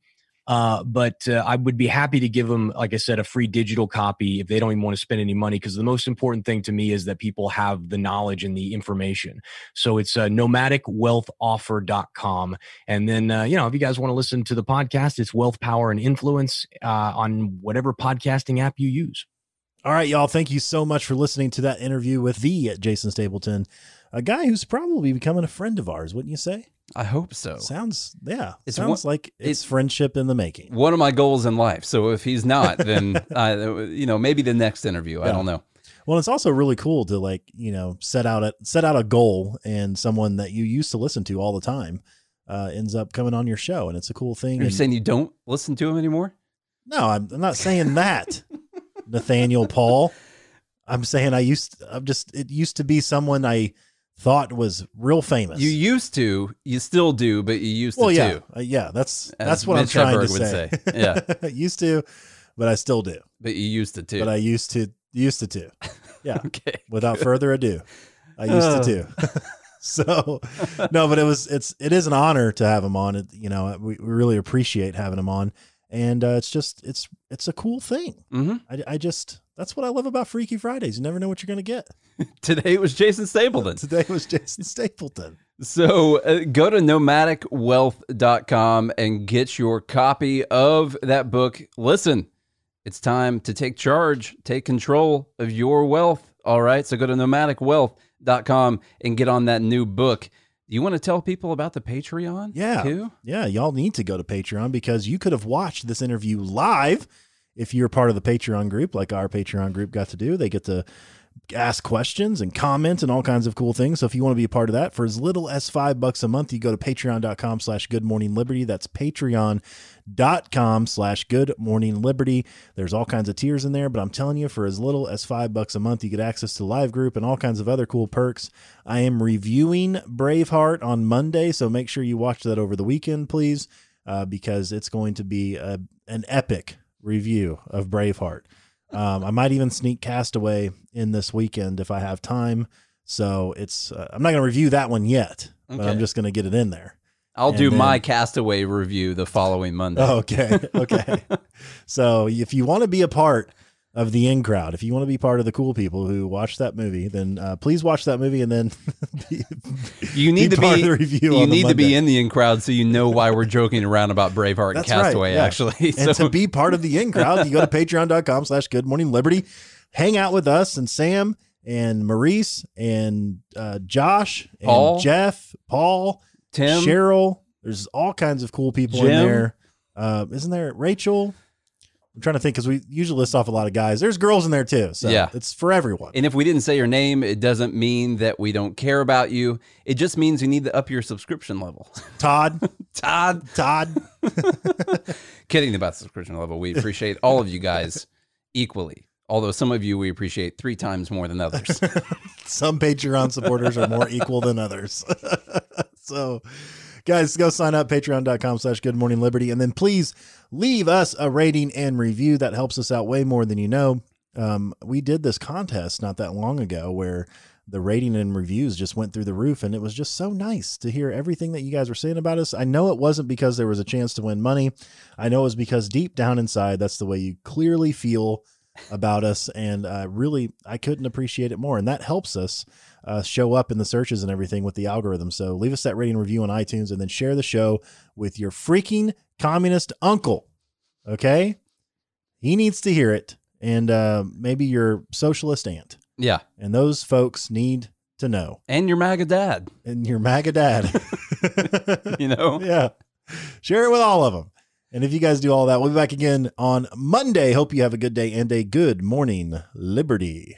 Uh, but uh, I would be happy to give them, like I said, a free digital copy if they don't even want to spend any money. Because the most important thing to me is that people have the knowledge and the information. So it's uh, nomadicwealthoffer.com. And then, uh, you know, if you guys want to listen to the podcast, it's Wealth, Power, and Influence uh, on whatever podcasting app you use. All right, y'all. Thank you so much for listening to that interview with the Jason Stapleton, a guy who's probably becoming a friend of ours, wouldn't you say? I hope so. Sounds yeah. It sounds one, like it's, it's, friendship in the making. One of my goals in life. So if he's not, then I, you know maybe the next interview. Yeah. I don't know. Well, it's also really cool to like you know set out a set out a goal, and someone that you used to listen to all the time uh, ends up coming on your show, and it's a cool thing. Are you saying you don't listen to him anymore? no, I'm, I'm not saying that, Nathaniel Paul. I'm saying I used. I'm just. It used to be someone I thought was real famous. You used to, you still do, but you used well, to yeah, too. uh, yeah. That's As that's what I'm Mitch trying to Hedberg would say. say. Yeah. used to, but I still do. But you used to too. But I used to used to too. Yeah. okay. without further ado. I used to too. so no, but it was it's it is an honor to have him on. It, you know, we, we really appreciate having him on, and uh, it's just it's it's a cool thing. hmm I, I just that's what I love about Freaky Fridays. You never know what you're gonna get. Today it was Jason Stapleton. Today was Jason Stapleton. So uh, go to nomadicwealth.com and get your copy of that book. Listen, it's time to take charge, take control of your wealth. All right. So go to nomadicwealth.com and get on that new book. You want to tell people about the Patreon? Yeah. Too? Yeah, y'all need to go to Patreon because you could have watched this interview live if you're part of the Patreon group, like our Patreon group got to do. They get to ask questions and comment and all kinds of cool things. So if you want to be a part of that, for as little as five bucks a month, you go to patreon.com slash good morning liberty. That's patreon.com slash good morning liberty. There's all kinds of tiers in there, but I'm telling you, for as little as five bucks a month, you get access to live group and all kinds of other cool perks. I am reviewing Braveheart on Monday, so make sure you watch that over the weekend, please, uh, because it's going to be a, an epic review of Braveheart. Um, I might even sneak Castaway in this weekend if I have time. So it's uh, I'm not going to review that one yet, but I'm just going to get it in there. I'll And do then- my Castaway review the following Monday. Okay, okay. so if you want to be a part of the in crowd, if you want to be part of the cool people who watch that movie, then uh, please watch that movie and then be, you need be to be the review. you need to be in the in crowd so you know why we're joking around about Braveheart and That's right, Castaway. yeah. Actually, and so to be part of the in crowd, you go to patreon.com slash good morning liberty. Hang out with us and Sam and Maurice and uh, Josh and Paul. Jeff, Paul, Tim, Cheryl. There's all kinds of cool people in Jim. there. Uh, isn't there Rachel? I'm trying to think because we usually list off a lot of guys. There's girls in there too. So Yeah. it's for everyone. And if we didn't say your name, it doesn't mean that we don't care about you. It just means you need to up your subscription level. Todd, Todd, Todd. kidding about the subscription level. We appreciate all of you guys equally. Although some of you we appreciate three times more than others. Some Patreon supporters are more equal than others. so, guys, go sign up, patreon.com slash good morning liberty. And then please leave us a rating and review. That helps us out way more than you know. Um, we did this contest not that long ago where the rating and reviews just went through the roof. And it was just so nice to hear everything that you guys were saying about us. I know it wasn't because there was a chance to win money. I know it was because deep down inside, that's the way you clearly feel about us and uh, really i couldn't appreciate it more and that helps us uh, show up in the searches and everything with the algorithm so leave us that rating review on itunes and then share the show with your freaking communist uncle okay he needs to hear it and uh, maybe your socialist aunt yeah. and those folks need to know And your MAGA dad, and your maga dad you know? yeah. Share it with all of them. And if you guys do all that, we'll be back again on Monday. Hope you have a good day and a good morning, Liberty.